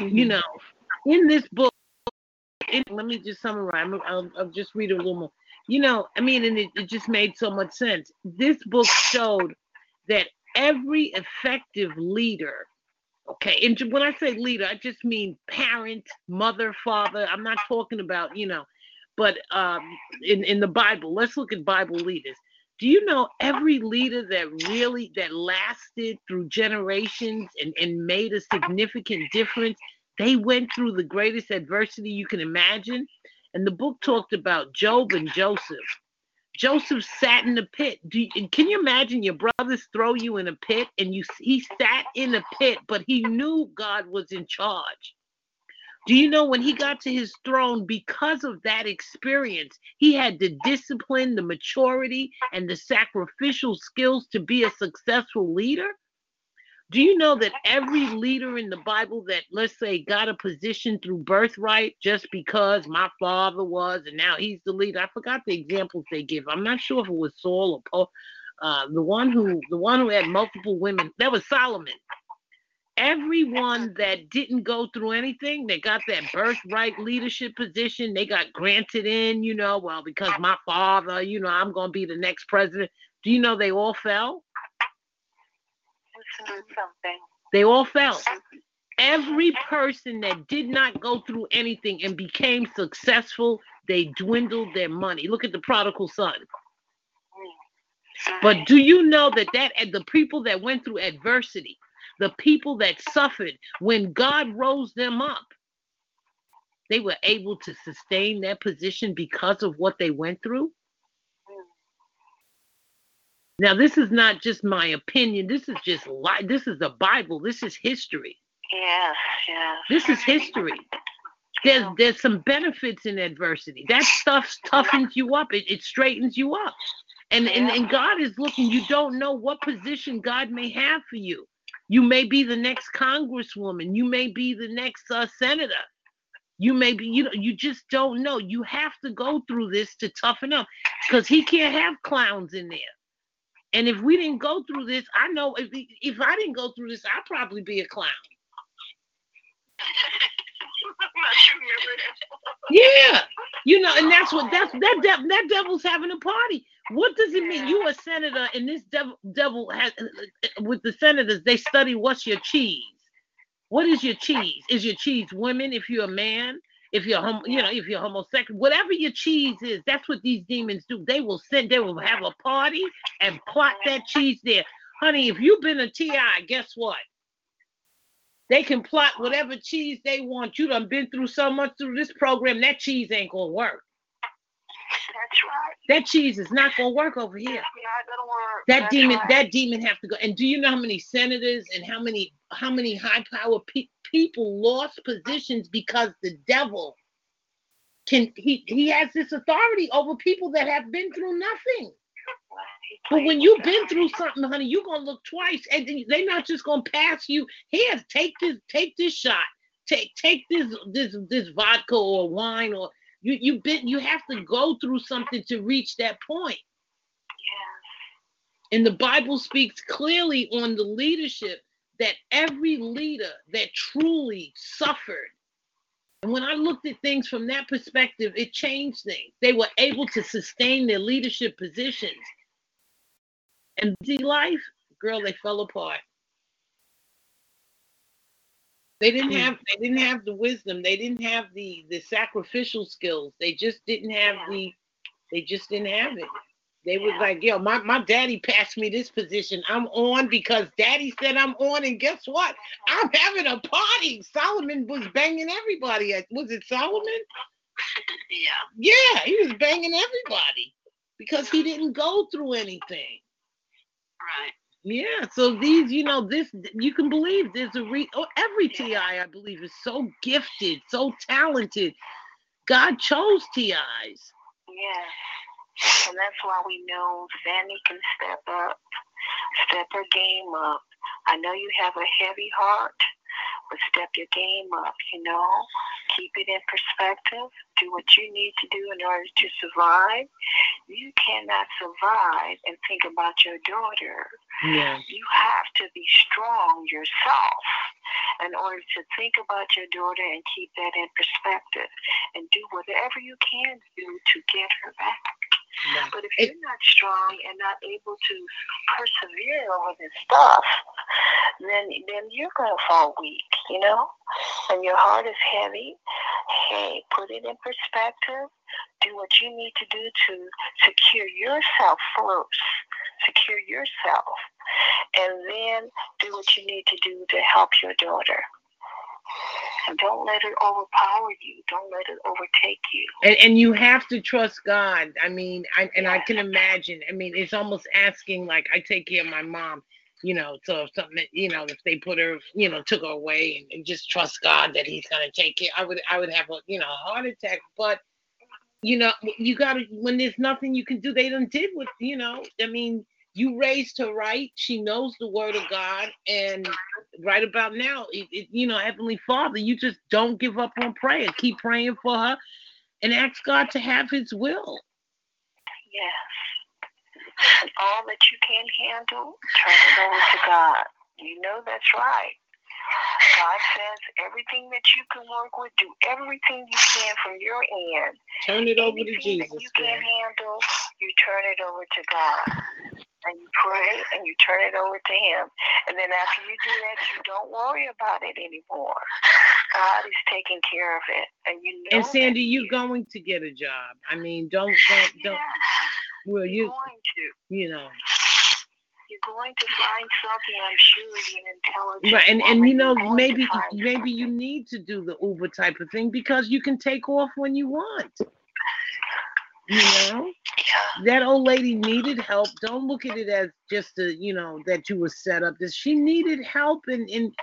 [SPEAKER 1] You know, in this book, in, let me just summarize. I'll, I'll, just read a little more. You know, I mean, and it, it just made so much sense. This book showed that every effective leader Okay, and when I say leader, I just mean parent, mother, father. I'm not talking about, you know, but um, in in the Bible, let's look at Bible leaders. Do you know every leader that really that lasted through generations and, and made a significant difference? They went through the greatest adversity you can imagine. And the book talked about Job and Joseph. Joseph sat in the pit. You, can you imagine your brothers throw you in a pit and you he sat in the pit, but he knew God was in charge. Do you know when he got to his throne, because of that experience, he had the discipline, the maturity, and the sacrificial skills to be a successful leader? Do you know that every leader in the Bible that, let's say, got a position through birthright just because my father was and now he's the leader? I forgot the examples they give. I'm not sure if it was Saul or Paul. Uh, the one who the one who had multiple women that was Solomon. Everyone that didn't go through anything, they got that birthright leadership position. They got granted in, you know, well, because my father, you know, I'm going to be the next president. Do you know they all fell? They all fell. Every person that did not go through anything and became successful, they dwindled their money. Look at the prodigal son. But do you know that that the people that went through adversity, the people that suffered, when God rose them up, they were able to sustain their position because of what they went through? Now, this is not just my opinion. This is just life. This is the Bible. This is history.
[SPEAKER 3] Yes, yes.
[SPEAKER 1] This is history. There's there's some benefits in adversity. That stuff toughens you up. It, it straightens you up. And, and and God is looking. You don't know what position God may have for you. You may be the next congresswoman. You may be the next uh, senator. You may be, you know, you just don't know. You have to go through this to toughen up because he can't have clowns in there. And if we didn't go through this, I know if if I didn't go through this, I'd probably be a clown. [LAUGHS] yeah, you know, and that's what that's that devil that devil's having a party. What does it mean? You a senator, and this devil devil has with the senators. They study what's your cheese. What is your cheese? Is your cheese women? If you're a man, if you're hom- you know if you're homosexual whatever your cheese is that's what these demons do they will send they will have a party and plot that cheese there honey if you've been a ti guess what they can plot whatever cheese they want you done been through so much through this program that cheese ain't gonna work
[SPEAKER 3] that's right.
[SPEAKER 1] That cheese is not gonna work over here.
[SPEAKER 3] Not work.
[SPEAKER 1] That
[SPEAKER 3] That's
[SPEAKER 1] demon,
[SPEAKER 3] right.
[SPEAKER 1] that demon have to go. And do you know how many senators and how many how many high power pe- people lost positions because the devil can he he has this authority over people that have been through nothing. But when you've been through something, honey, you're gonna look twice, and they're not just gonna pass you. Here, take this, take this shot, take take this this this vodka or wine or you you been you have to go through something to reach that point.
[SPEAKER 3] Yeah.
[SPEAKER 1] And the Bible speaks clearly on the leadership that every leader that truly suffered. And when I looked at things from that perspective, it changed things. They were able to sustain their leadership positions. And the life, girl, they fell apart. They didn't hmm. have they didn't have the wisdom. They didn't have the the sacrificial skills. They just didn't have the they just didn't have it. They was like, yo, my, my daddy passed me this position. I'm on because daddy said I'm on. And guess what? I'm having a party. Solomon was banging everybody. At, was it Solomon?
[SPEAKER 3] Yeah.
[SPEAKER 1] Yeah, he was banging everybody because he didn't go through anything.
[SPEAKER 3] Right.
[SPEAKER 1] Yeah, so these, you know, this you can believe there's a re oh, every TI I believe is so gifted, so talented. God chose TIs.
[SPEAKER 3] Yes. And that's why we know Sandy can step up, step her game up. I know you have a heavy heart, but step your game up, you know. Keep it in perspective. Do what you need to do in order to survive. You cannot survive and think about your daughter.
[SPEAKER 1] Yeah.
[SPEAKER 3] You have to be strong yourself in order to think about your daughter and keep that in perspective and do whatever you can do to get her back.
[SPEAKER 1] Right.
[SPEAKER 3] But if
[SPEAKER 1] It-
[SPEAKER 3] you're not strong and not able to persevere over this stuff, then then you're gonna fall weak, you know. And your heart is heavy. Hey, put it in perspective. Do what you need to do to secure yourself first. Secure yourself, and then do what you need to do to help your daughter. And don't let it overpower you. Don't let it overtake you.
[SPEAKER 1] And and you have to trust God. I mean, I and I can imagine. I mean, it's almost asking like I take care of my mom, you know, so if something, you know, if they put her, you know, took her away and, and just trust God that He's gonna take care. I would I would have a you know a heart attack, but you know you gotta when there's nothing you can do. They done did what you know. I mean, you raised her right. She knows the Word of God, and right about now, it, it, you know, Heavenly Father, you just don't give up on prayer. Keep praying for her and ask God to have his will.
[SPEAKER 3] Yes. And [LAUGHS] all that you can handle, turn it over to God. You know that's right. God says everything that you can work with, do everything you can from your end.
[SPEAKER 1] Turn it over to Jesus.
[SPEAKER 3] that you can't
[SPEAKER 1] man.
[SPEAKER 3] handle, you turn it over to God. And you pray and you turn it over to Him. And then after you do that, you don't worry about it anymore. God is taking care of it. And you know
[SPEAKER 1] And Sandy,
[SPEAKER 3] you're
[SPEAKER 1] going to get a job. I mean, don't don't don't
[SPEAKER 3] Yeah,
[SPEAKER 1] well
[SPEAKER 3] you're
[SPEAKER 1] you
[SPEAKER 3] going to.
[SPEAKER 1] you know.
[SPEAKER 3] You're going to find something, I'm sure, you're an intelligent
[SPEAKER 1] Right, and and you know
[SPEAKER 3] You're going to
[SPEAKER 1] maybe maybe you need to do the Uber type of thing because you can take off when you want. You know,
[SPEAKER 3] Yeah.
[SPEAKER 1] that old lady needed help. Don't look at it as just a you know that you were set up. This she needed help, and and,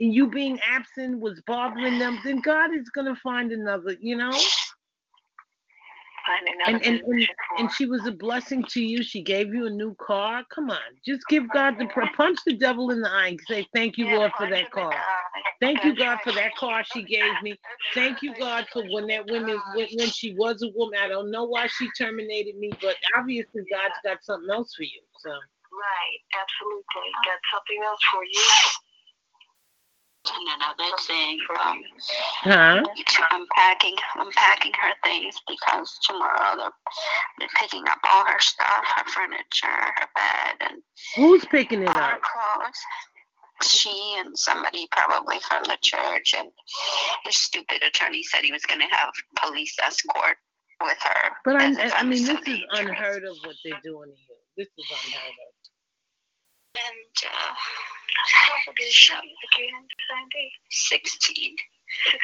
[SPEAKER 1] and you being absent was bothering them. Then God is gonna find another. You know.
[SPEAKER 3] Find another
[SPEAKER 1] and and, and and she was a blessing to you. She gave you a new car. Come on, just give God the punch the devil in the eye and say thank you, Lord, for that car. Thank you, God, for that car she gave me. Thank you, God, for when that woman when, when she was a woman. I don't know why she terminated me, but obviously God's got something else for you. So
[SPEAKER 3] Right, absolutely. Got something else for you.
[SPEAKER 2] And another thing, um,
[SPEAKER 1] huh?
[SPEAKER 2] I'm packing, I'm packing her things because tomorrow they're, they're picking up all her stuff, her furniture, her bed, and
[SPEAKER 1] Who's picking it up?
[SPEAKER 2] clothes. She and somebody probably from the church, and the stupid attorney said he was going to have police escort with her.
[SPEAKER 1] But I I mean this is unheard of what they're doing you. This is unheard of.
[SPEAKER 2] And uh,
[SPEAKER 3] How old is she again, Sandy?
[SPEAKER 2] 16.
[SPEAKER 3] 16.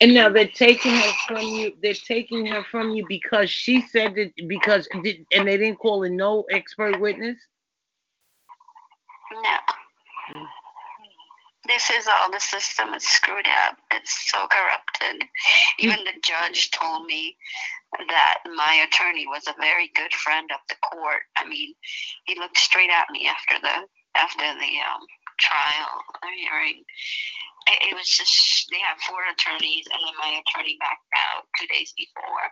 [SPEAKER 1] And now they're taking her from you. They're taking her from you because she said that because did, and they didn't call in no expert witness.
[SPEAKER 2] No. This is all the system is screwed up. It's so corrupted. Even the judge told me that my attorney was a very good friend of the court. I mean, he looked straight at me after the after the um, trial hearing. It, it was just they have four attorneys, and then my attorney backed out two days before,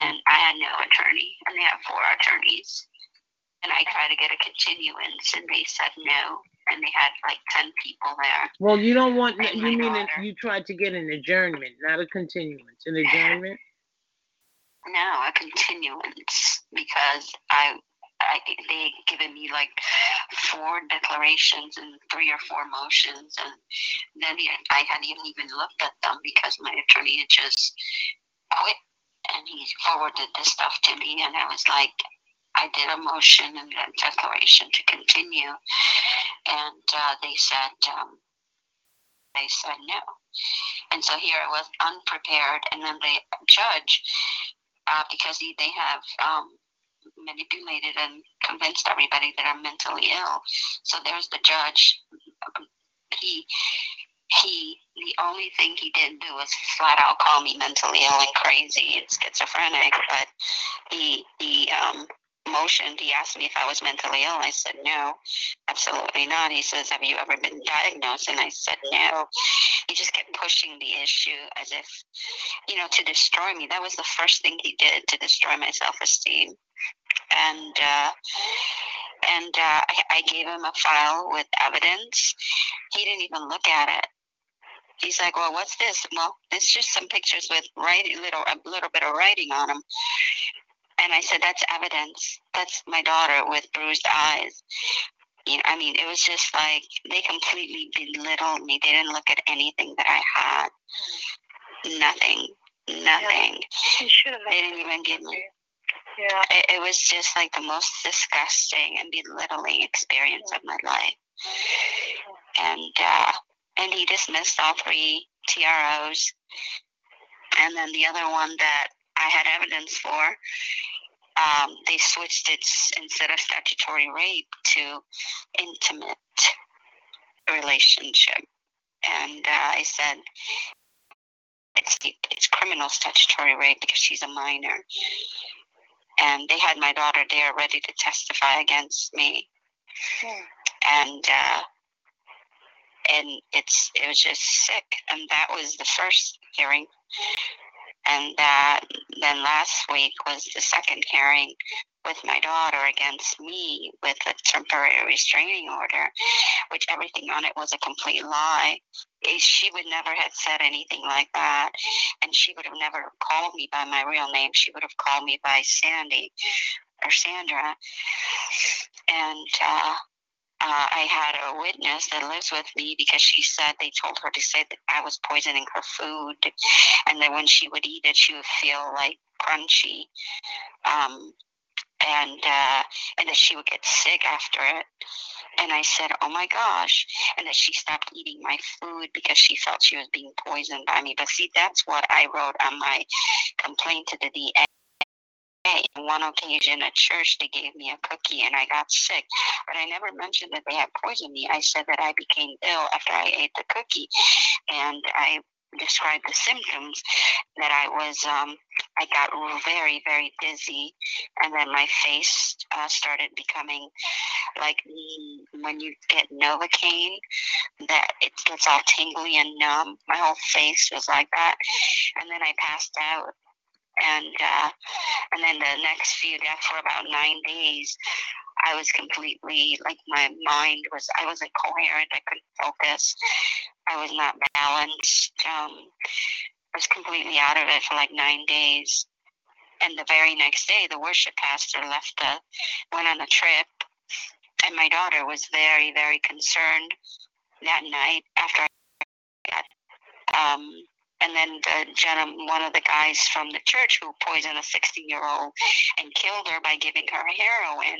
[SPEAKER 2] and I had no attorney, and they have four attorneys and I tried to get a continuance, and they said no, and they had like ten people there.
[SPEAKER 1] Well, you don't want.
[SPEAKER 2] And
[SPEAKER 1] You mean
[SPEAKER 2] daughter.
[SPEAKER 1] you tried to get an adjournment, not a continuance. An adjournment.
[SPEAKER 2] No, a continuance because I, I they given me like four declarations and three or four motions, and then I hadn't even looked at them because my attorney had just quit, and he forwarded the stuff to me, and I was like. I did a motion and a declaration to continue, and uh, they said um, they said no, and so here I was unprepared, and then the judge, uh, because he, they have um, manipulated and convinced everybody that I'm mentally ill. So there's the judge. He he the only thing he didn't do was flat out call me mentally ill and crazy and schizophrenic, but he he um motioned. He asked me if I was mentally ill. I said no, absolutely not. He says, Have you ever been diagnosed? And I said no. He just kept pushing the issue as if, you know, to destroy me. That was the first thing he did to destroy my self esteem. And uh and uh, I, I gave him a file with evidence. He didn't even look at it he's like, well, what's this? Well, it's just some pictures with writing, little a little bit of writing on them. And I said, that's evidence. That's my daughter with bruised eyes. You know, I mean, it was just like they completely belittled me. They didn't look at anything that I had. Nothing. Nothing. Yeah, they didn't even give me. Yeah. It, it was just like the most disgusting and belittling experience of my life. And uh, and he dismissed all three TROs. And then the other one that I had evidence for, um, they switched it instead of statutory rape to intimate relationship. And uh, I said, it's, it's criminal statutory rape because she's a minor. And they had my daughter there ready to testify against me. Hmm. And uh, and it's it was just sick. And that was the first hearing, and that then last week was the second hearing with my daughter against me with a temporary restraining order, which everything on it was a complete lie. Eh, she would never have said anything like that, and she would have never called me by my real name. She would have called me by Sandy or Sandra, and uh, uh, I had a witness that lives with me because she said they told her to say that I was poisoning her food, and that when she would eat it, she would feel like crunchy, um, and uh, and that she would get sick after it. And I said, "Oh my gosh!" And that she stopped eating my food because she felt she was being poisoned by me. But see, that's what I wrote on my complaint to the DA on one occasion at church, they gave me a cookie and I got sick. But I never mentioned that they had poisoned me. I said that I became ill after I ate the cookie. And I described the symptoms that I was, um, I got very, very dizzy. And then my face uh, started becoming like when you get Novocaine, that it gets all tingly and numb. My whole face was like that. And then I passed out and uh, and then the next few days for about nine days I was completely like my mind was I wasn't coherent. I couldn't focus. I was not balanced. Um, I was completely out of it for like nine days. And the very next day, the worship pastor left the went on a trip, and my daughter was very very concerned that night after I got um, and then the gentleman, one of the guys from the church who poisoned a 16 year old and killed her by giving her heroin,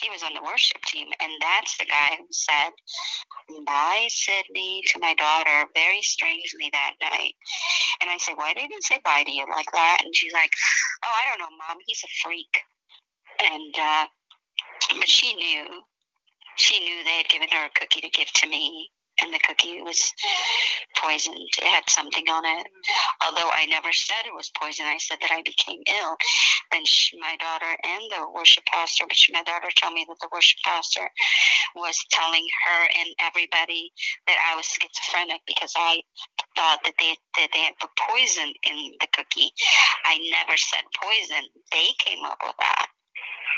[SPEAKER 2] he was on the worship team. And that's the guy who said, Bye, Sydney, to my daughter very strangely that night. And I said, Why did he say bye to you like that? And she's like, Oh, I don't know, Mom. He's a freak. And, uh, but she knew. She knew they had given her a cookie to give to me and the cookie was poisoned. It had something on it. Although I never said it was poison, I said that I became ill. And she, my daughter and the worship pastor, which my daughter told me that the worship pastor was telling her and everybody that I was schizophrenic because I thought that they that they had put poison in the cookie. I never said poison. They came up with that.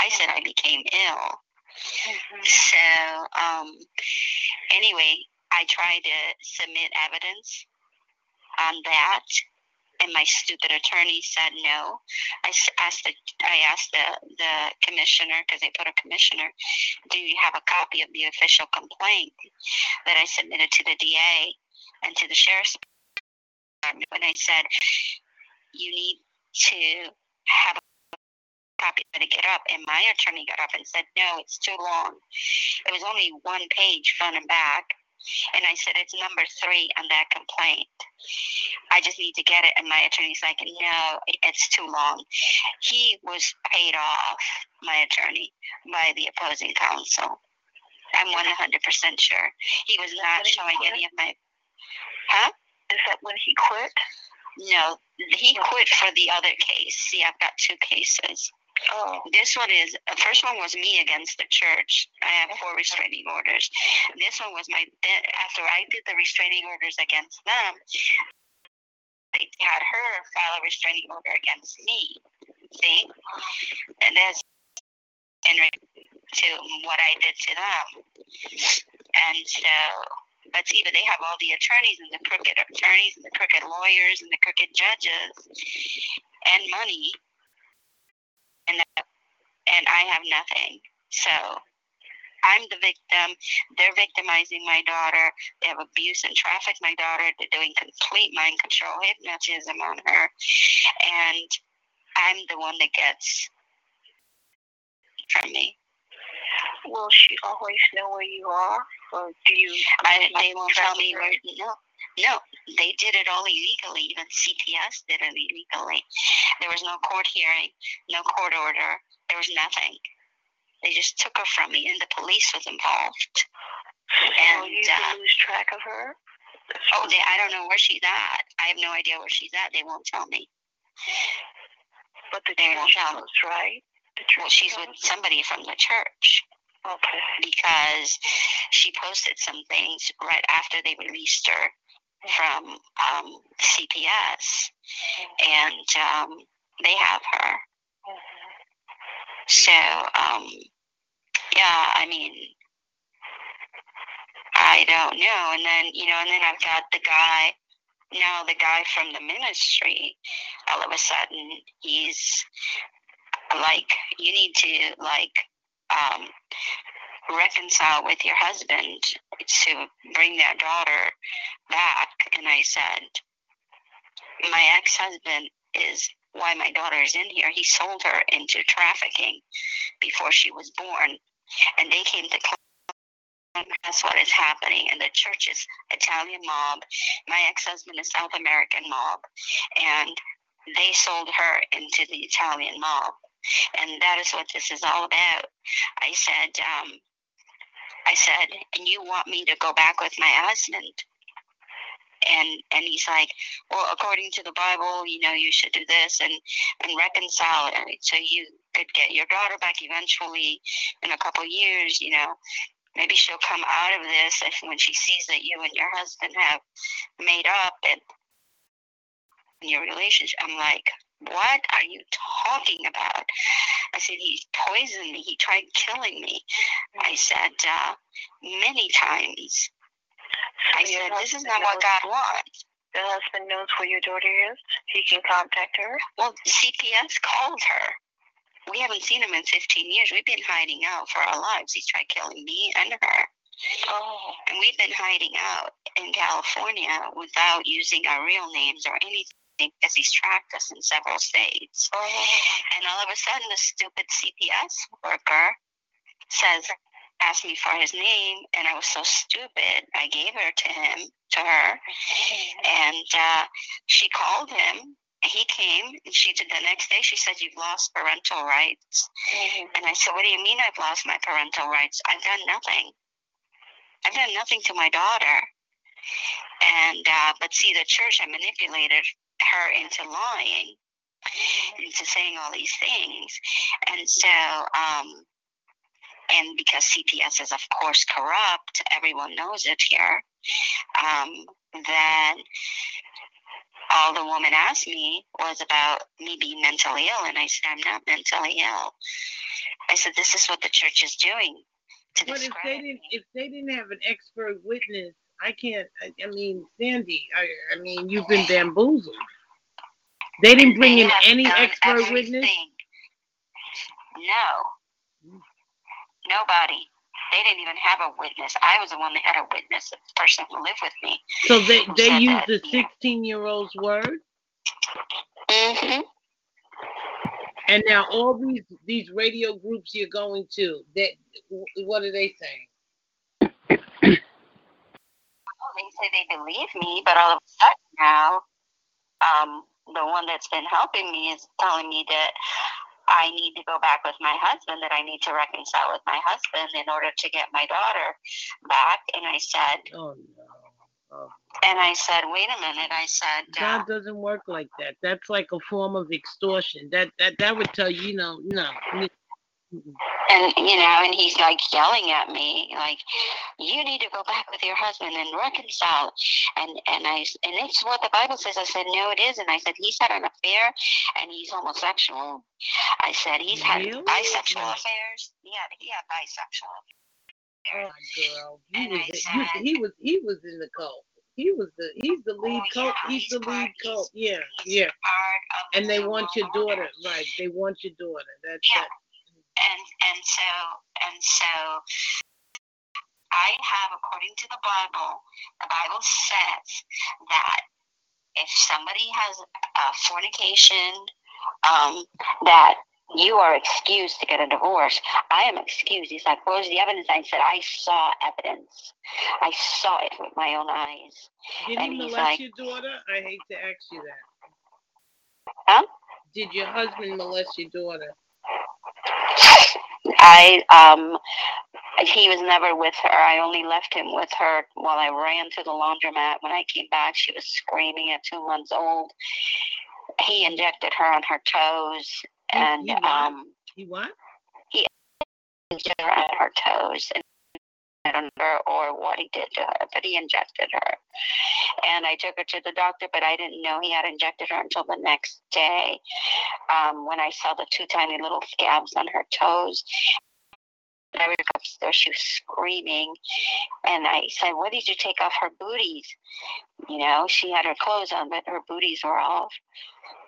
[SPEAKER 2] I said I became ill. Mm-hmm. So, um, anyway, I tried to submit evidence on that, and my stupid attorney said no. I asked the I asked the the commissioner because they put a commissioner. Do you have a copy of the official complaint that I submitted to the DA and to the sheriff's department? And I said you need to have a copy to get up. And my attorney got up and said, no, it's too long. It was only one page front and back And I said, It's number three on that complaint. I just need to get it. And my attorney's like, No, it's too long. He was paid off, my attorney, by the opposing counsel. I'm 100% sure. He was not showing any of my. Huh?
[SPEAKER 3] Is that when he quit?
[SPEAKER 2] No, he quit for the other case. See, I've got two cases.
[SPEAKER 3] Oh.
[SPEAKER 2] This one is the first one was me against the church. I have four restraining orders. This one was my after I did the restraining orders against them. They had her file a restraining order against me. See, and that's in to what I did to them. And so, but see, but they have all the attorneys and the crooked attorneys and the crooked lawyers and the crooked judges and money and and I have nothing. So I'm the victim. They're victimizing my daughter. They have abuse and traffic my daughter. They're doing complete mind control hypnotism on her, and I'm the one that gets from me.
[SPEAKER 3] Will she always know where you are, or do you?
[SPEAKER 2] I, they won't tell me where. You are. No, no, they did it all illegally. Even CPS did it illegally. There was no court hearing, no court order. There was nothing. They just took her from me, and the police was involved.
[SPEAKER 3] And you uh, lose track of her.
[SPEAKER 2] Oh, they, I don't know where she's at. I have no idea where she's at. They won't tell me.
[SPEAKER 3] But the they won't tell us, right?
[SPEAKER 2] Well, she's with somebody from the church.
[SPEAKER 3] Okay.
[SPEAKER 2] Because she posted some things right after they released her from um, CPS, and um, they have her. So, um, yeah, I mean, I don't know. And then, you know, and then I've got the guy, now the guy from the ministry, all of a sudden, he's like, you need to, like, um, reconcile with your husband to bring that daughter back. And I said, My ex husband is why my daughter is in here. He sold her into trafficking before she was born. And they came to that's what is happening. And the church is Italian mob. My ex husband is South American mob. And they sold her into the Italian mob. And that is what this is all about. I said, um, I said, and you want me to go back with my husband? And and he's like, well, according to the Bible, you know, you should do this and and reconcile it so you could get your daughter back eventually in a couple years. You know, maybe she'll come out of this if when she sees that you and your husband have made up and your relationship. I'm like, what are you talking about? I said, He poisoned me. He tried killing me. I said, uh, many times. I said, This is not what God wants.
[SPEAKER 3] The husband knows where your daughter is. He can contact her.
[SPEAKER 2] Well, CPS called her. We haven't seen him in 15 years. We've been hiding out for our lives. He tried killing me and her.
[SPEAKER 3] Oh.
[SPEAKER 2] And we've been hiding out in California without using our real names or anything because he's tracked us in several states. And all of a sudden, the stupid CPS worker says, asked me for his name, and I was so stupid. I gave her to him, to her, and uh, she called him. He came, and she did the next day. She said, "You've lost parental rights." And I said, "What do you mean I've lost my parental rights? I've done nothing. I've done nothing to my daughter." And uh, but see, the church I manipulated her into lying, into saying all these things. And so, um, and because CPS is, of course, corrupt, everyone knows it here, um, then all the woman asked me was about me being mentally ill. And I said, I'm not mentally ill. I said, this is what the church is doing. To
[SPEAKER 1] but if they didn't, if they didn't have an expert witness I can't. I, I mean, Sandy. I, I mean, you've been bamboozled. They didn't bring
[SPEAKER 2] they
[SPEAKER 1] in any expert
[SPEAKER 2] everything.
[SPEAKER 1] witness.
[SPEAKER 2] No, nobody. They didn't even have a witness. I was the one that had a witness, the person who lived with me.
[SPEAKER 1] So they they used the sixteen year old's word.
[SPEAKER 2] Mhm.
[SPEAKER 1] And now all these these radio groups you're going to, that what are they saying?
[SPEAKER 2] They say they believe me, but all of a sudden now, um, the one that's been helping me is telling me that I need to go back with my husband, that I need to reconcile with my husband in order to get my daughter back. And I said,
[SPEAKER 1] Oh no. Oh.
[SPEAKER 2] and I said, wait a minute. I said, uh,
[SPEAKER 1] God doesn't work like that. That's like a form of extortion. That that that would tell you, you know, no. Mm-mm.
[SPEAKER 2] and you know, and he's like yelling at me, like, you need to go back with your husband and reconcile. And and I and it's what the Bible says. I said, no, it isn't. I said he's had an affair, and he's homosexual. I said he's had
[SPEAKER 1] Really?
[SPEAKER 2] bisexual affairs. Yeah, he had bisexual.
[SPEAKER 1] Oh, girl, he
[SPEAKER 2] And
[SPEAKER 1] was
[SPEAKER 2] I
[SPEAKER 1] he,
[SPEAKER 2] said-
[SPEAKER 1] he was he was in the cult. He was the he's the oh, lead
[SPEAKER 2] Oh,
[SPEAKER 1] cult.
[SPEAKER 2] yeah,
[SPEAKER 1] he's,
[SPEAKER 2] he's
[SPEAKER 1] the
[SPEAKER 2] part-
[SPEAKER 1] lead
[SPEAKER 2] he's-
[SPEAKER 1] cult. Yeah, yeah. And
[SPEAKER 2] the
[SPEAKER 1] they want your daughter, right? They want your daughter. That's
[SPEAKER 2] Yeah.
[SPEAKER 1] it.
[SPEAKER 2] And and so and so I have according to the Bible, the Bible says that if somebody has a fornication, um, that you are excused to get a divorce. I am excused. He's like, Where's the evidence? I said, I saw evidence. I saw it with my own eyes.
[SPEAKER 1] Did
[SPEAKER 2] And
[SPEAKER 1] he molest
[SPEAKER 2] like-
[SPEAKER 1] your daughter? I hate to ask you that.
[SPEAKER 2] Huh?
[SPEAKER 1] Did your husband molest your daughter?
[SPEAKER 2] I um he was never with her. I only left him with her while I ran to the laundromat. When I came back, she was screaming at two months old. He injected her on her toes and
[SPEAKER 1] he
[SPEAKER 2] um
[SPEAKER 1] He what?
[SPEAKER 2] He injected her on her toes and I don't know or what he did to her, but he injected her. And I took her to the doctor, but I didn't know he had injected her until the next day um, when I saw the two tiny little scabs on her toes. I went upstairs, she was screaming. And I said, What did you take off her booties? You know, she had her clothes on, but her booties were off.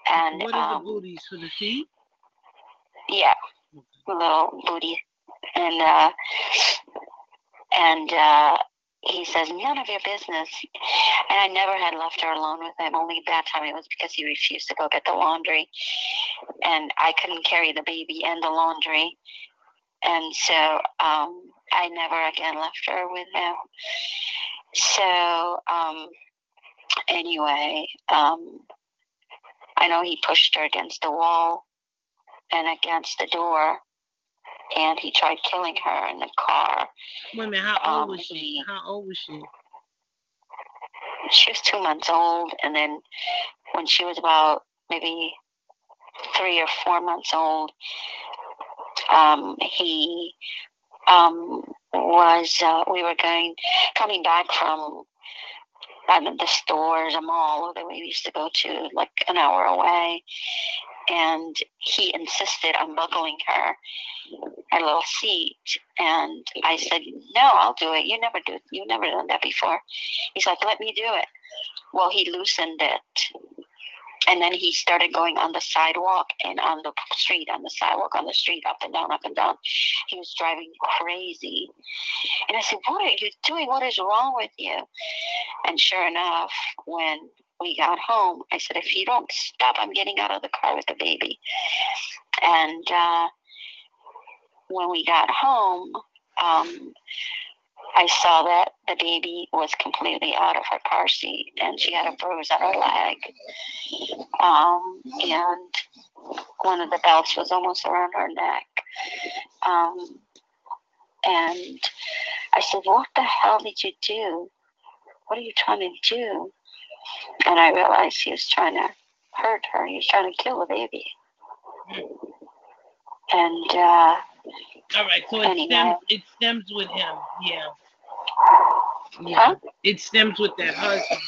[SPEAKER 2] And
[SPEAKER 1] what are
[SPEAKER 2] um,
[SPEAKER 1] the booties for the feet?
[SPEAKER 2] yeah, little booty, and uh, and uh, he says none of your business. And I never had left her alone with him. Only that time it was because he refused to go get the laundry, and I couldn't carry the baby and the laundry, and so um, I never again left her with him. So um, anyway, um, I know he pushed her against the wall and against the door, and he tried killing her in the car.
[SPEAKER 1] Wait a minute, how old
[SPEAKER 2] um,
[SPEAKER 1] was she?
[SPEAKER 2] he-
[SPEAKER 1] How old was she?
[SPEAKER 2] She was two months old, and then when she was about maybe three or four months old, um, he um, was. Uh, we were going coming back from um, the stores, a mall that we used to go to, like an hour away, and he insisted on buckling her her little seat and I said, No, I'll do it. You never do you never done that before. He's like, Let me do it. Well he loosened it. And then he started going on the sidewalk and on the street, on the sidewalk, on the street, up and down, up and down. He was driving crazy. And I said, What are you doing? What is wrong with you? And sure enough, when we got home, I said, If you don't stop, I'm getting out of the car with the baby. And uh, when we got home, um, I saw that the baby was completely out of her car seat and she had a bruise on her leg. Um, and one of the belts was almost around her neck. Um, and I said, What the hell did you do? What are you trying to do? And I realized he was trying to hurt her. He was trying to kill the baby. And uh,
[SPEAKER 1] All right, so it
[SPEAKER 2] Anyway.
[SPEAKER 1] stems it stems with him. Yeah. Yeah.
[SPEAKER 2] Huh?
[SPEAKER 1] It stems with that husband.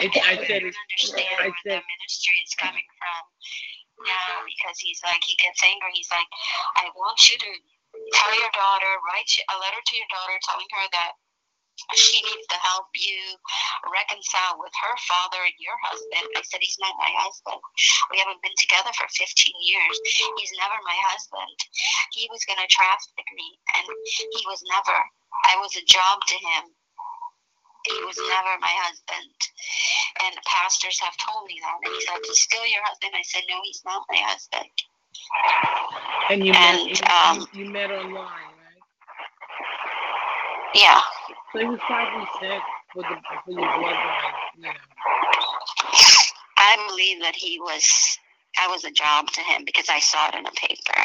[SPEAKER 1] It, I said it,
[SPEAKER 2] understand
[SPEAKER 1] I
[SPEAKER 2] where
[SPEAKER 1] said
[SPEAKER 2] the ministry is coming from now because he's like he gets angry. He's like, I want you to tell your daughter, write a letter to your daughter telling her that she needs to help you reconcile with her father and your husband. I said, He's not my husband. We haven't been together for 15 years. He's never my husband. He was going to traffic me, and he was never. I was a job to him. He was never my husband. And the pastors have told me that. And he like, He's still your husband. I said, No, he's not my husband.
[SPEAKER 1] and you
[SPEAKER 2] And,
[SPEAKER 1] met
[SPEAKER 2] um,
[SPEAKER 1] you, met online?
[SPEAKER 2] Yeah.
[SPEAKER 1] So it was probably set for the for your bloodline, you know.
[SPEAKER 2] I believe that he was, I was a job to him because I saw it in a paper.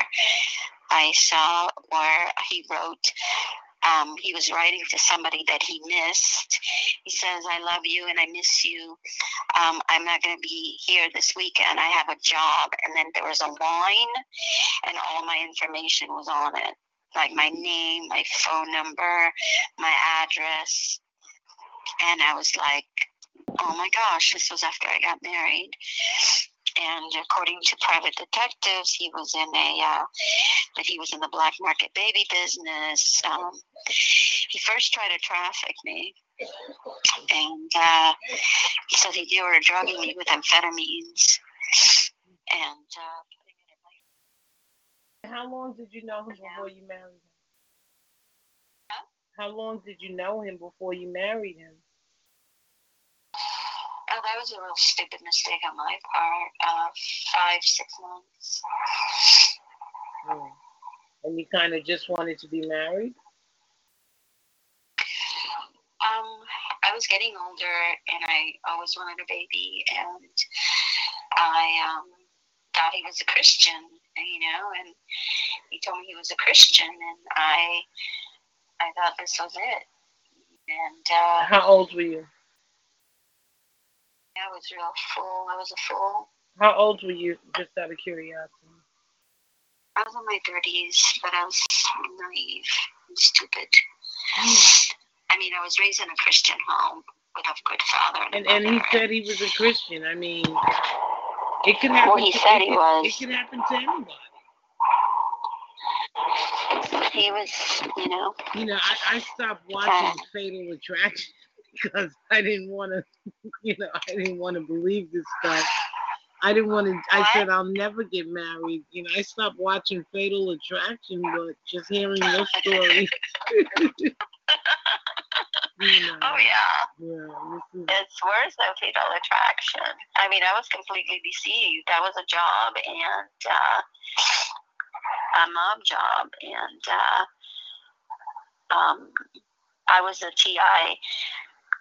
[SPEAKER 2] I saw where he wrote, um, he was writing to somebody that he missed. He says, I love you and I miss you. Um, I'm not going to be here this weekend. I have a job. And then there was a line, and all my information was on it like my name, my phone number, my address. And I was like, oh my gosh, this was after I got married. And according to private detectives, he was in a uh, that he was in the black market baby business. Um, he first tried to traffic me, and uh, he said he were drugging me with amphetamines. And uh,
[SPEAKER 1] how long did you know him before you married him? How long did you know him before you married him?
[SPEAKER 2] Oh, that was a real stupid mistake on my part. Uh, five, six months.
[SPEAKER 1] Hmm. And you kind of just wanted to be married?
[SPEAKER 2] Um, I was getting older, and I always wanted a baby, and I um, thought he was a Christian, you know, and he told me he was a Christian, and I, I thought this was it. And uh,
[SPEAKER 1] how old were you?
[SPEAKER 2] I was real full. I was a fool.
[SPEAKER 1] How old were you, just out of curiosity?
[SPEAKER 2] I was in my thirties, but I was naive and stupid.
[SPEAKER 1] Hmm.
[SPEAKER 2] I mean, I was raised in a Christian home with a good father.
[SPEAKER 1] And, and, and he said he was a Christian. I mean, it can happen.
[SPEAKER 2] Well, he
[SPEAKER 1] to,
[SPEAKER 2] said
[SPEAKER 1] it,
[SPEAKER 2] he was.
[SPEAKER 1] It can happen to anybody.
[SPEAKER 2] He was, you know.
[SPEAKER 1] You know, I, I stopped watching uh, Fatal Attraction [LAUGHS] because I didn't want to, [LAUGHS] you know, I didn't want to believe this stuff. I didn't want to. I said I'll never get married. You know, I stopped watching Fatal Attraction, but just hearing your story. [LAUGHS]
[SPEAKER 2] You [LAUGHS] know, oh yeah. Yeah. It's worse than fatal attraction. I mean, I was completely deceived. That was a job and uh, a mom job, and uh, um, I was a TI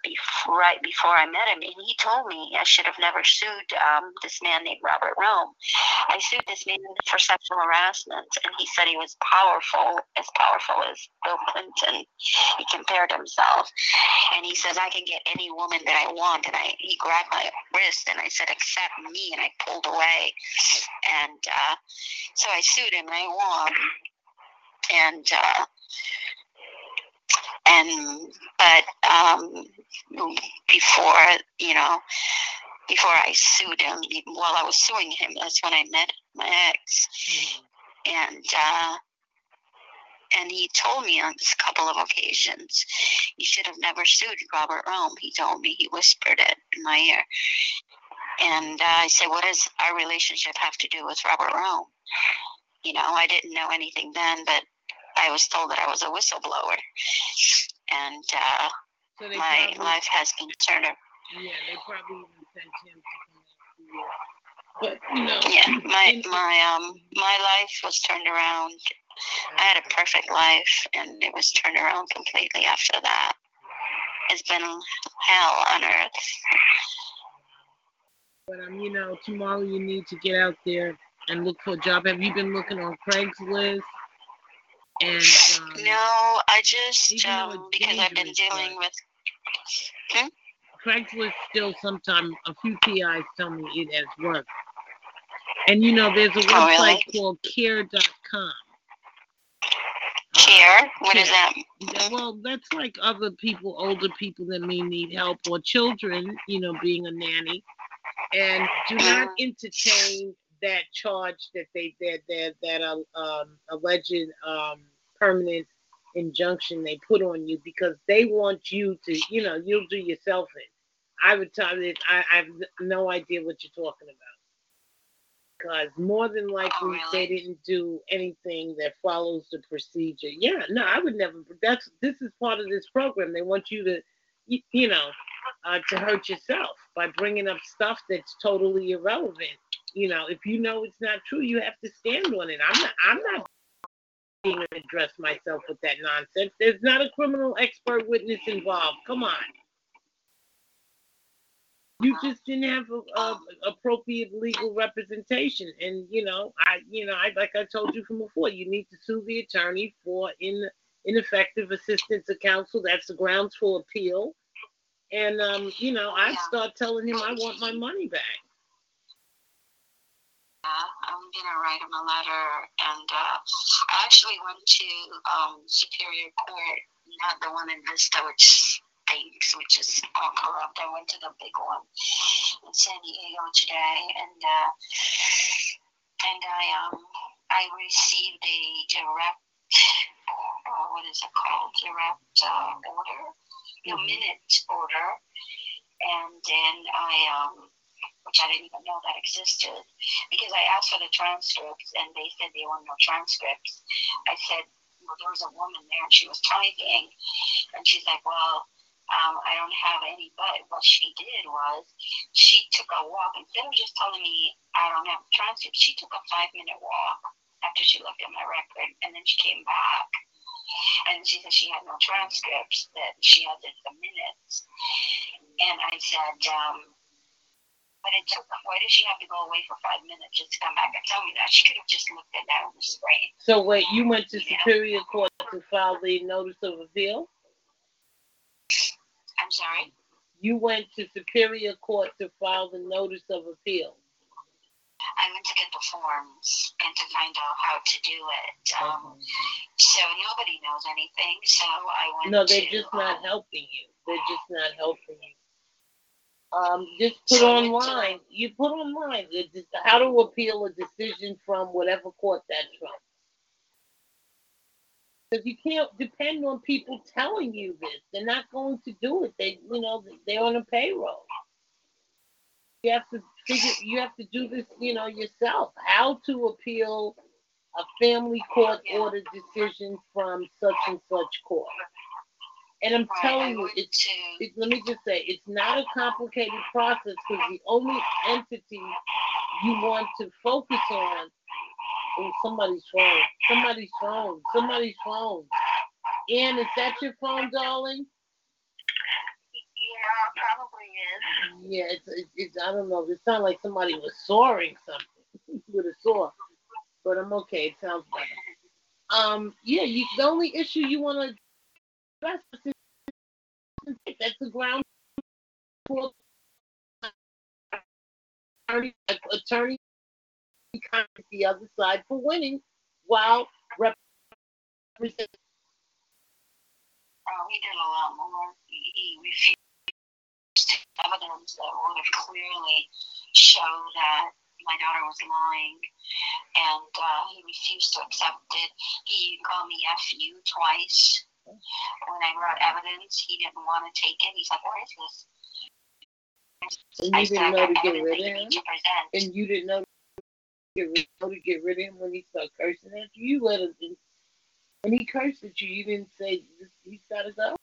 [SPEAKER 2] before, right before I met him, and he told me I should have never sued um, this man named Robert Rome. I sued this man for sexual harassment, and he said he was powerful, as powerful as Bill Clinton. He compared himself, and he says I can get any woman that I want. And I, he grabbed my wrist, and I said, "Accept me," and I pulled away, and uh, so I sued him, and I won. And uh, and but um, before you know before I sued him, while I was suing him, that's when I met my ex, and uh, and he told me on a couple of occasions, you should have never sued Robert Rome. He told me he whispered it in my ear, and uh, I said, what does our relationship have to do with Robert Rome? You know, I didn't know anything then, but I was told that I was a whistleblower, and uh, so my probably, life has been turned. Around.
[SPEAKER 1] Yeah, they probably even sent him to But you know,
[SPEAKER 2] yeah, my my um my life was turned around. I had a perfect life, and it was turned around completely after that. It's been hell on earth.
[SPEAKER 1] But um, you know, tomorrow you need to get out there and look for a job. Have you been looking on Craigslist? And um,
[SPEAKER 2] no, I just um, because I've been dealing with. Hmm?
[SPEAKER 1] Craigslist still sometimes a few PIs tell me it has worked. And you know, there's a website oh, really? called care.com.
[SPEAKER 2] Care? Uh, what care. is that?
[SPEAKER 1] Well, that's like other people, older people that may need help, or children, you know, being a nanny. And do not mm-hmm. entertain that charge that they that that that uh, um, alleged um, permanent injunction they put on you because they want you to you know you'll do yourself in. I would tell you I, I have no idea what you're talking about because more than likely oh, really? they didn't do anything that follows the procedure. Yeah, no, I would never. That's this is part of this program. They want you to, you, you know, uh, to hurt yourself by bringing up stuff that's totally irrelevant you know, if you know it's not true, you have to stand on it. I'm not. I'm not even address myself with that nonsense. There's not a criminal expert witness involved. Come on. You just didn't have a, a, appropriate legal representation, and you know, I, you know, I like I told you from before, you need to sue the attorney for in ineffective assistance of counsel. That's the grounds for appeal. And um, you know, I start telling him I want my money back.
[SPEAKER 2] I'm gonna write him a letter, and uh, I actually went to um, Superior Court, not the one in Vista, which stinks, which is all corrupt. I went to the big one in San Diego today, and uh, and I um I received a direct, uh, what is it called, direct uh, order, a
[SPEAKER 1] Mhm.
[SPEAKER 2] minute order, and then I um which I didn't even know that existed because I asked for the transcripts and they said there were no transcripts. I said, well, there was a woman there and she was typing, and she's like, well, um, I don't have any, but what she did was she took a walk instead of just telling me I don't have transcripts. She took a five minute walk after she looked at my record, and then she came back. And she said she had no transcripts, that she had just the minutes. And I said, um, but it took, why did she have to go away for five minutes just to come back and tell me that? She could have just looked at that on the screen.
[SPEAKER 1] So wait, you went to
[SPEAKER 2] Yeah.
[SPEAKER 1] Superior Court to file the notice of appeal?
[SPEAKER 2] I'm sorry.
[SPEAKER 1] You went to Superior Court to file the notice of appeal.
[SPEAKER 2] I went to get the forms and to find out how to do it. Um, so nobody knows anything. So I went.
[SPEAKER 1] No, they're
[SPEAKER 2] to,
[SPEAKER 1] just not
[SPEAKER 2] um,
[SPEAKER 1] helping you. They're just not helping you. Um, just put online. You put online how to appeal a decision from whatever court that's from. Because you can't depend on people telling you this. They're not going to do it. They, you know, they're on a payroll. You have to figure. You have to do this, you know, yourself. How to appeal a family court order decision from such and such court. And I'm
[SPEAKER 2] Right,
[SPEAKER 1] telling you, it's it, let me just say, it's not a complicated process because the only entity you want to focus on is somebody's phone, somebody's phone, somebody's phone. And is that your phone, darling?
[SPEAKER 3] Yeah, probably is.
[SPEAKER 1] Yeah, it's, it's, it's I don't know. It sounded like somebody was sawing something [LAUGHS] with a saw, but I'm okay. It sounds better. Um, yeah, you, the only issue you want to address is [LAUGHS] that's the ground for attorney, attorney the other side for winning while representing.
[SPEAKER 2] Oh, he did a lot more. He refused evidence that would have clearly shown that my daughter was lying, and uh, he refused to accept it. He called me "fu" twice. When I brought evidence, he didn't want to take it. He's like, "What is this?"
[SPEAKER 1] And
[SPEAKER 2] I
[SPEAKER 1] you
[SPEAKER 2] said,
[SPEAKER 1] didn't
[SPEAKER 2] "I
[SPEAKER 1] know to get rid of him?
[SPEAKER 2] need to present."
[SPEAKER 1] And you didn't know to get rid, know to get rid of him when he started cursing at you? You let him. When he cursed at you, you didn't say he's got to go.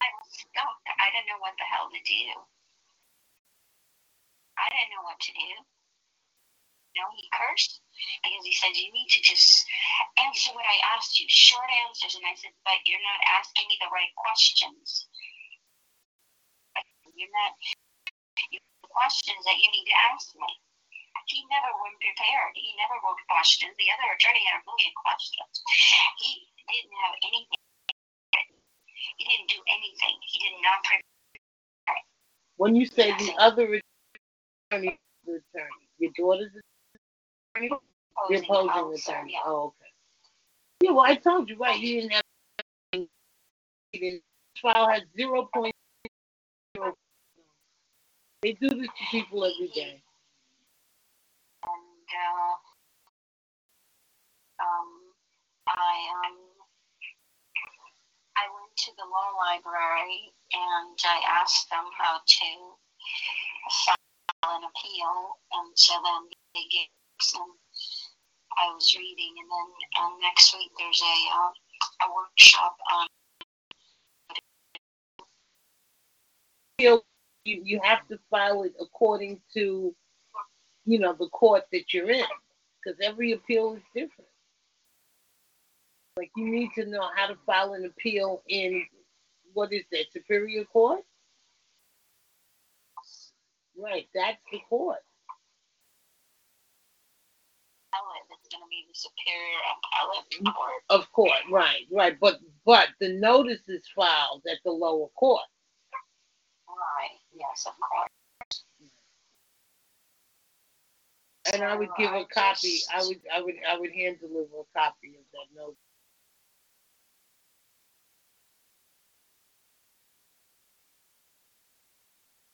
[SPEAKER 2] I was stumped. I didn't know what the hell to do. I didn't know what to do. Know, he cursed because he said, You need to just answer what I asked you, short answers. And I said, But you're not asking me the right questions. You're not the questions that you need to ask me. He never went prepared. He never wrote questions. The other attorney had a million questions. He didn't have anything. He didn't do anything. He did not prepare.
[SPEAKER 1] When you say the other attorney, the attorney, your daughter's attorney, the opposing
[SPEAKER 2] officer,
[SPEAKER 1] attorney.
[SPEAKER 2] Yeah.
[SPEAKER 1] Oh, okay. Yeah, well, I told you right. He didn't have. Trial had zero point zero. They do this to people every day.
[SPEAKER 2] and uh, um, I um, I went to the law library and I asked them how to file an appeal, and so then they gave some. I was reading, and then um, next week there's a uh, a workshop on.
[SPEAKER 1] You you have to file it according to you know, the court that you're in, because every appeal is different. Like you need to know how to file an appeal in what is that Superior Court? Right, that's the court.
[SPEAKER 2] Appellate, it's gonna be the Superior Appellate Court. Mm-hmm.
[SPEAKER 1] Of court, right, right. But but the notice is filed at the lower court.
[SPEAKER 2] Right, yes, of course.
[SPEAKER 1] And I would give a copy. I would I would I would hand deliver a copy of that notice. But you-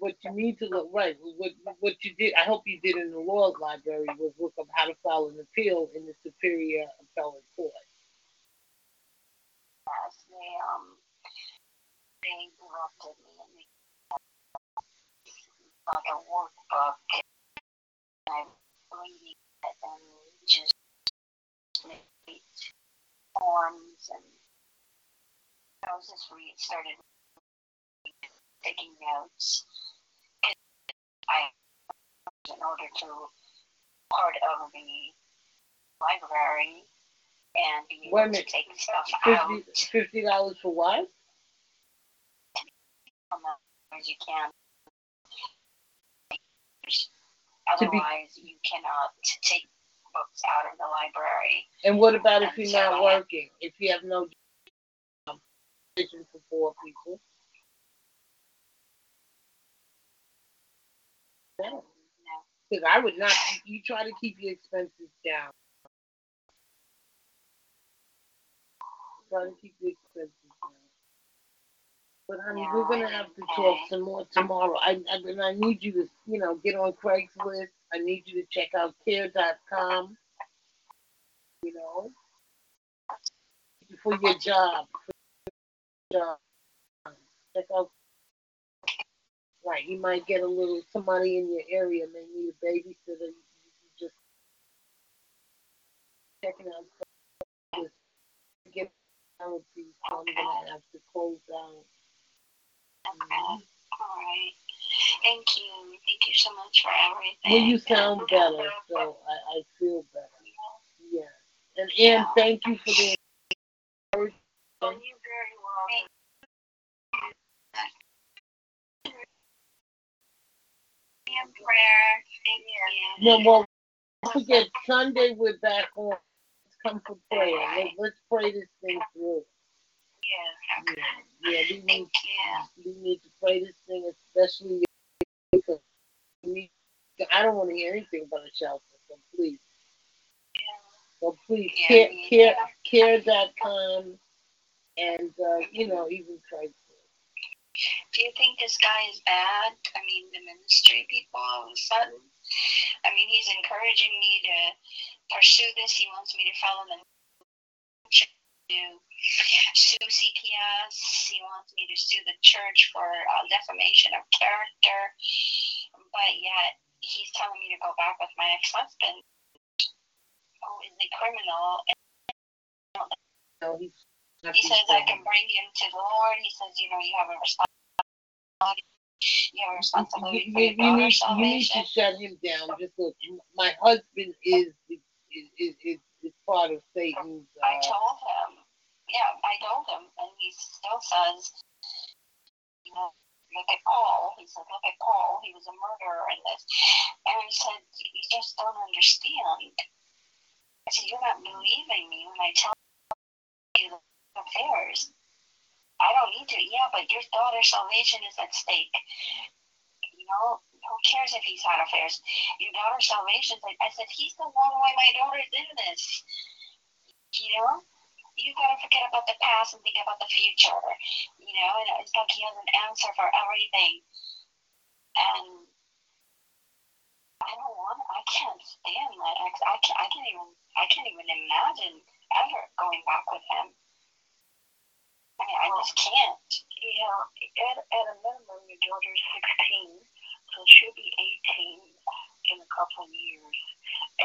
[SPEAKER 1] What you need to look right, what what you did, I hope you did in the law library was look up how to file an appeal in the Superior Appellate Court.
[SPEAKER 2] Yes, they, um, they directed me and they, like a workbook. I'm reading it and just made forms and I was just read, started taking notes. I, in order to part of the library and be
[SPEAKER 1] Wait
[SPEAKER 2] able to take stuff out.
[SPEAKER 1] Fifty dollars for what?
[SPEAKER 2] as you can.
[SPEAKER 1] To be-
[SPEAKER 2] Otherwise, you cannot take books out of the library.
[SPEAKER 1] And what about if you're not working? If you have no job, for four people? Because I would not, you try to keep your expenses down. Try to keep your expenses down. But honey, we're gonna have to talk some more tomorrow. I, I, and I need you to, you know, get on Craigslist. I need you to check out care.com. You know? For your job. For your job. Check out Right, you might get a little somebody in your area may need a babysitter. You, you just checking out stuff. Just get with these. I'm gonna have to close down.
[SPEAKER 2] Okay. All right. Thank you. Thank you so much for everything.
[SPEAKER 1] Well, you sound better, so I, I feel better. Yeah. And Ann, thank you for the encouragement.
[SPEAKER 2] Oh, you very welcome. In prayer.
[SPEAKER 1] No, well, don't forget Sunday we're back on. Let's come for prayer. Let, let's pray this thing through.
[SPEAKER 2] Yeah.
[SPEAKER 1] Yeah, yeah we need we need to pray this thing, especially because we I don't want to hear anything but a shelter. So please, so please,
[SPEAKER 2] Yeah,
[SPEAKER 1] care,
[SPEAKER 2] me
[SPEAKER 1] care, care.com and uh, you know even Craigslist.
[SPEAKER 2] Do you think this guy is bad? I mean, the ministry people all of a sudden. I mean, he's encouraging me to pursue this. He wants me to follow the to sue CPS. He wants me to sue the church for uh, defamation of character. But yet, he's telling me to go back with my ex-husband, who is a criminal.
[SPEAKER 1] He's
[SPEAKER 2] He says I can bring him to the Lord. He says, you know, you have a responsibility. You have a
[SPEAKER 1] You, you, you need, you need to shut him down. Just look, my husband is is is, is, is part of Satan's.
[SPEAKER 2] I
[SPEAKER 1] Uh,
[SPEAKER 2] told him. Yeah, I told him, and he still says, you know, look at Paul. He said, look at Paul. He was a murderer in this. And I said, you just don't understand. I said, you're not believing me when I tell you the affairs. I don't need to. Yeah, but your daughter's salvation is at stake. You know, who cares if he's had affairs? Your daughter's salvation. I said, he's the one why my daughter's in this. You know, you gotta forget about the past and think about the future. You know, and it's like he has an answer for everything. And I don't want. I can't stand my ex. I can't. I can't even. I can't even imagine ever going back with him. I just can't.
[SPEAKER 3] Yeah, at, at a minimum, your daughter's 16, so she'll be 18 in a couple of years.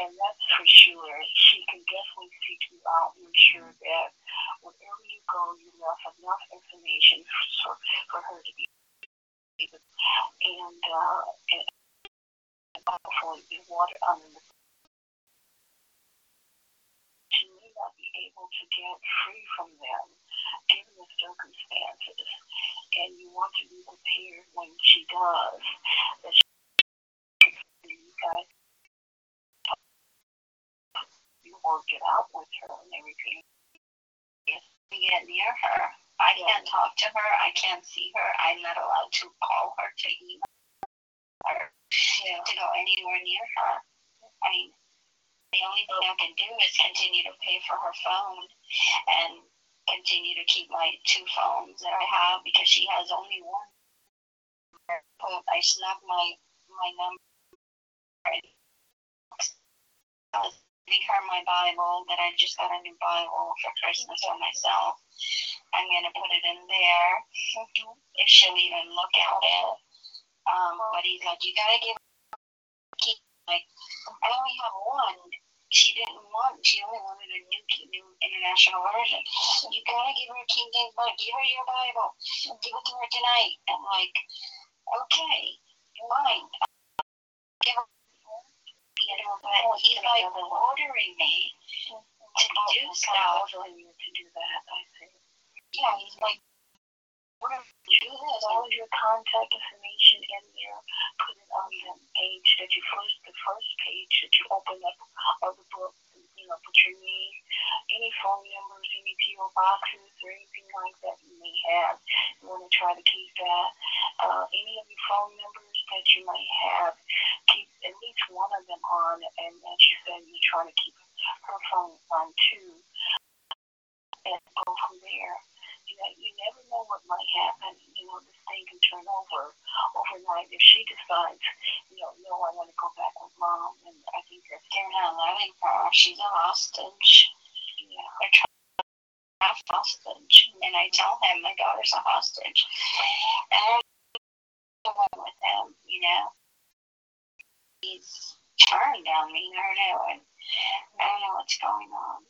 [SPEAKER 3] And that's for sure. She can definitely seek you out and ensure that wherever you go, you have enough information for, for her to be able. And, uh, and hopefully be water under the she may not be able to get free from them given the circumstances. And you want to be prepared when she does. That she, you guys you work it out with her and everything.
[SPEAKER 2] To get near her. I can't talk to her. I can't see her. I'm not allowed to call her to email her
[SPEAKER 3] Yeah.
[SPEAKER 2] to go anywhere near her. I mean, the only thing I can do is continue to pay for her phone and continue to keep my two phones that I have because she has only one. I snuck my my number. I was giving her my Bible that I just got a new Bible for Christmas for myself. I'm gonna put it in there if she'll even look at it. Um, but he's like, you gotta give keep like I only have one. She didn't want. She only wanted a new new international version. You gotta give her a King James Bible. Give her your Bible. Give it to her tonight. I'm like, okay, fine. Give her. You know, but he's like ordering me to do stuff.
[SPEAKER 3] to do that, I think.
[SPEAKER 2] Yeah, he's like, do this.
[SPEAKER 3] all of your contact information in there. Put it on the page that you first, the first page that you open up of the book. You know, put your name, any phone numbers, any PO boxes, or anything like that you may have. You want to try to keep that. Uh, any of your phone numbers that you may have, keep at least one of them on. And as you said, you try to keep her phone on too, and go from there you you never know what might happen. You know, this thing can turn over overnight if she decides, you know, no, I want to go back with mom. And I think that's
[SPEAKER 2] They're not letting her. She's a hostage.
[SPEAKER 3] yeah.
[SPEAKER 2] They're trying to have hostage. And I tell him my daughter's a hostage. And I'm one with him, you know. He's turned on me. I don't know. And I don't know what's going on.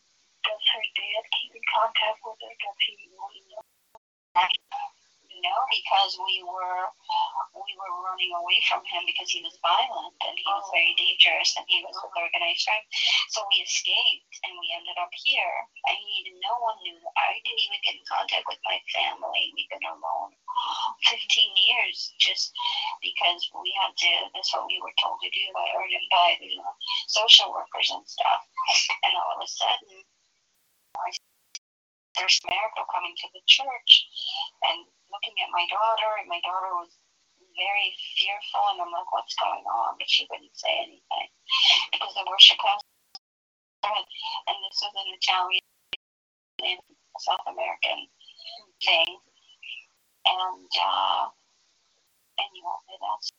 [SPEAKER 3] Does her dad keep in contact with her? Does he really know?
[SPEAKER 2] No, because we were we were running away from him because he was violent and he was
[SPEAKER 3] Oh.
[SPEAKER 2] very dangerous and he was with organized crime. So we escaped and we ended up here. And he no one knew. I didn't even get in contact with my family. We've been alone 15 years just because we had to. That's what we were told to do by by the social workers and stuff. And all of a sudden, I there's a miracle coming to the church and looking at my daughter and my daughter was very fearful and I'm like, what's going on? But she wouldn't say anything because the worship class and this was an Italian and South American thing. And uh anyway, that's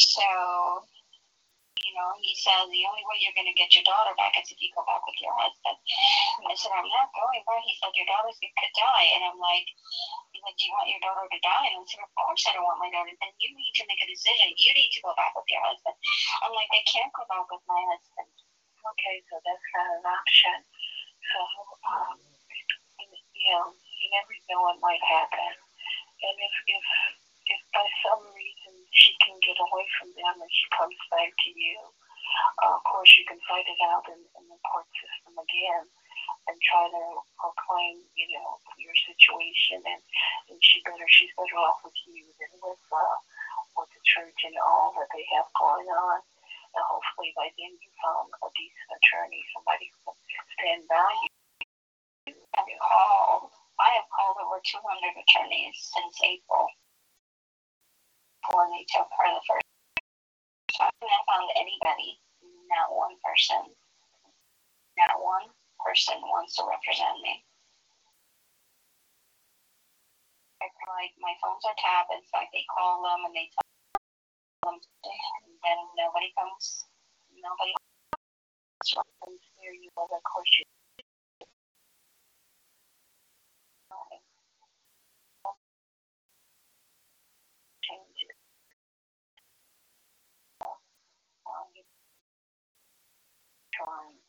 [SPEAKER 2] so you know, he said the only way you're gonna get your daughter back is if you go back with your husband. I said, I'm not going back. He said, Your daughter's could die and I'm like he's like, Do you want your daughter to die? And I said, Of course I don't want my daughter then you need to make a decision. You need to go back with your husband. I'm like, I can't go back with my husband.
[SPEAKER 3] Okay, so that's not an option. So, um, you know, you never know what might happen. And if, if, if by some reason she can get away from them and she comes back to you, uh, of course you can fight it out in, in the court system again and try to proclaim, you know, your situation and, and she better she's better off with you than with uh with the church and all that they have going on. And hopefully by then you found a decent attorney, somebody who will stand by you.
[SPEAKER 2] I've called I have called over two hundred attorneys since April they took her the first time. I found anybody, not one person. Not one person wants to represent me. It's like my phones are tapped, it's like they call them and they tell them and then nobody comes nobody
[SPEAKER 3] comes near you, well, of course you change it. Um, trying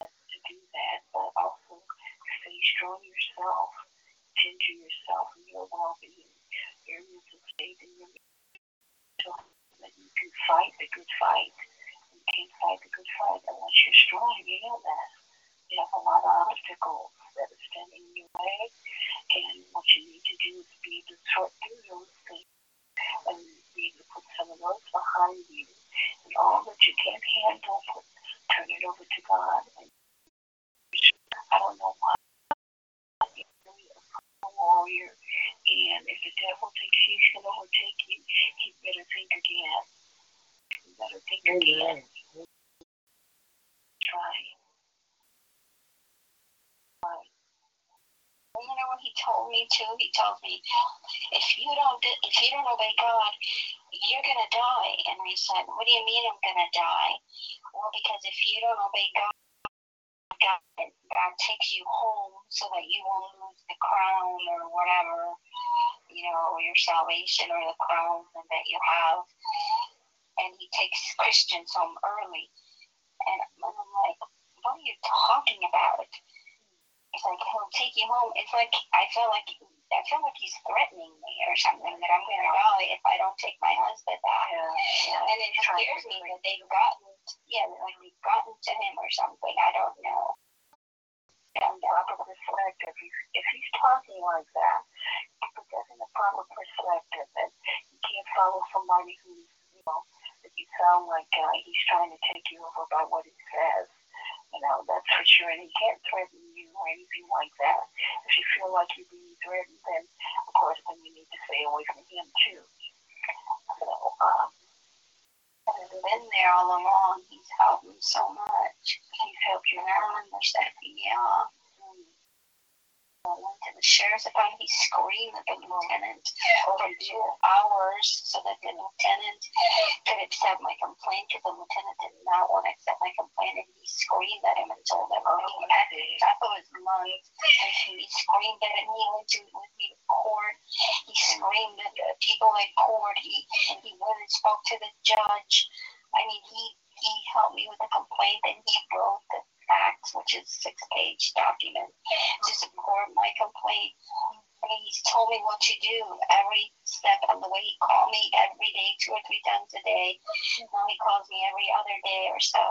[SPEAKER 3] to do that, but also stay strong yourself, tend to yourself and your well-being, your mental state, and your so that you can fight the good fight. You can't fight the good fight unless you're strong. You know that. You have a lot of obstacles that are standing in your way, and what you need to do is be able to sort through those things and be able to put some of those behind you, and all that you can't handle, put, turn it over to God. And I don't know why warrior. And if the devil thinks he's going to overtake you, he better think again. He better think again. Try. Try.
[SPEAKER 2] Well, you know what he told me He told me, if you don't if you don't obey God, you're gonna die. And I said, What do you mean I'm gonna die? Well, because if you don't obey God, God, God takes you home so that you won't lose the crown or whatever, you know, or your salvation or the crown that you have. And He takes Christians home early. And I'm like, What are you talking about? It's like he'll take you home. It's like I feel like I feel like he's threatening me or something that I'm gonna die if I don't take my husband back.
[SPEAKER 3] Yeah, yeah.
[SPEAKER 2] And it scares me that they've gotten yeah, like they've gotten to him or something. I don't know.
[SPEAKER 3] And proper perspective. If, if he's talking like that, put that in the proper perspective that you can't follow somebody who's, you know, that you sound like uh, he's trying to take you over by what he says. You know, that's for sure. And he can't threaten you or anything like that. If you feel like you're being threatened, then of course, then you need to stay away from him too. So, um,
[SPEAKER 2] I've been there all along. He's helped me so much.
[SPEAKER 3] he's helped you
[SPEAKER 2] And
[SPEAKER 3] out.
[SPEAKER 2] I understand. Yeah. I went to the sheriff's department. He screamed at the lieutenant for two hours so that the lieutenant could accept my complaint because the lieutenant did not want to accept my complaint and he screamed at him and told him oh, he had to top of his lungs. He screamed at him. He went to with me to court. He screamed at the people at court. He and he went and spoke to the judge. I mean, he he helped me with the complaint and he wrote the facts, which is six page document to support my complaint. I mean, he's told me what to do every step of the way. He called me every day, two or three times a day. Now he calls me every other day or so.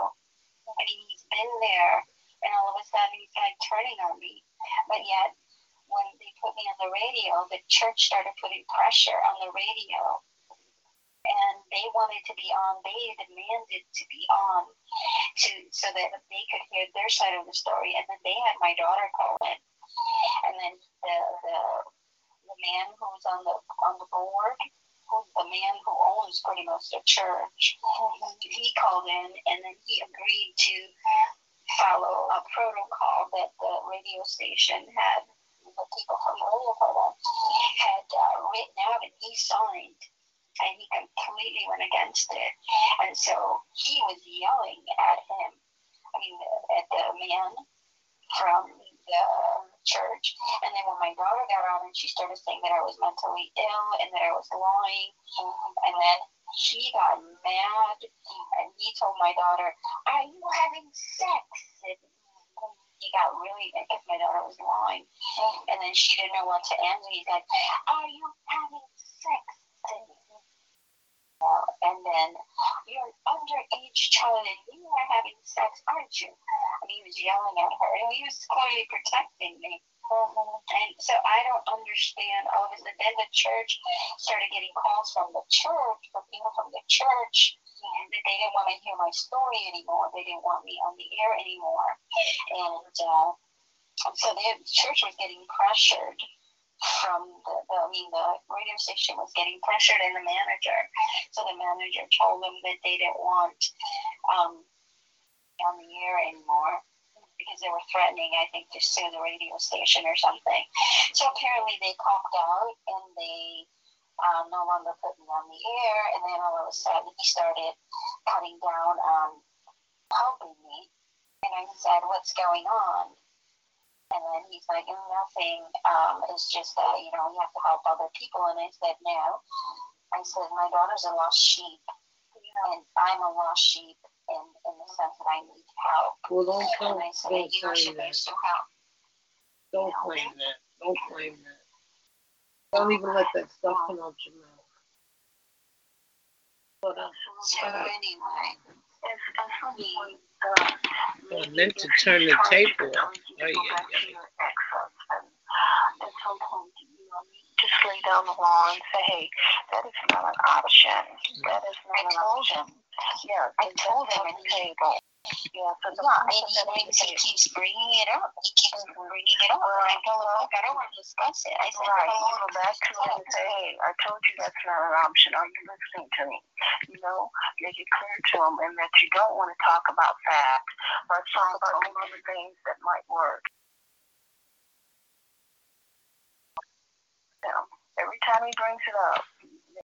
[SPEAKER 2] I mean, he's been there, and all of a sudden he's like turning on me. But yet, when they put me on the radio, the church started putting pressure on the radio. And they wanted to be on, they demanded to be on to so that they could hear their side of the story. And then they had my daughter call in. And then the the the man who's on the on the board, who's the man who owns pretty much the church, he called in and then he agreed to follow a protocol that the radio station had the people from the radio program had uh, written out and he signed and he completely went against it. And so he was yelling at him, I mean, at the man from the church. And then when my daughter got on and she started saying that I was mentally ill and that I was lying, um, and then he got mad and he told my daughter, Are you having sex? And he got really because my daughter was lying. And then she didn't know what to answer. He's like, Are you having sex? And and then you're an underage child and you are having sex, aren't you? And he was yelling at her, and he was clearly protecting me. And so I don't understand all of this. And then the church started getting calls from the church, from people from the church, that they didn't want to hear my story anymore. They didn't want me on the air anymore. And uh, so the church was getting pressured from the, the, I mean, the radio station was getting pressured and the manager. So the manager told them that they didn't want um, on the air anymore because they were threatening, I think, to sue the radio station or something. So apparently they cocked out and they um, no longer put me on the air. And then all of a sudden he started cutting down on helping me. And I said, what's going on? And then he's like, "Oh, nothing. Um, it's just that, you know, you have to help other people. And I said, no. I said, my daughter's a lost sheep. And I'm a lost sheep in, in the sense that I need help.
[SPEAKER 1] Well, don't
[SPEAKER 2] And
[SPEAKER 1] don't,
[SPEAKER 2] I said,
[SPEAKER 1] don't
[SPEAKER 2] you
[SPEAKER 1] claim that.
[SPEAKER 2] help.
[SPEAKER 1] Don't claim that. Don't claim that. Don't even let that stuff come out your mouth.
[SPEAKER 2] Uh, so uh, anyway,
[SPEAKER 3] At some
[SPEAKER 2] we
[SPEAKER 3] uh, maybe
[SPEAKER 1] meant to turn the tape off.
[SPEAKER 3] tell you to
[SPEAKER 1] Oh, yeah, yeah.
[SPEAKER 3] to your ex-husband, at some point, you know, just lay down the law and say, hey, that is not an option. Mm. That is not an option. Yeah,
[SPEAKER 2] I told him and
[SPEAKER 3] the
[SPEAKER 2] he-
[SPEAKER 3] Yeah, so the
[SPEAKER 2] Yeah, and he brings, he keeps bringing it up. He keeps mm-hmm. bringing it up. And I told him, look, I don't want to discuss it. I said,
[SPEAKER 3] Right, you go back to him and say, hey, I told you that's not an option. Are you listening to me? You know, make it clear to him and that you don't want to talk about facts, but talk about some other things that might work. Now, every time he brings it up,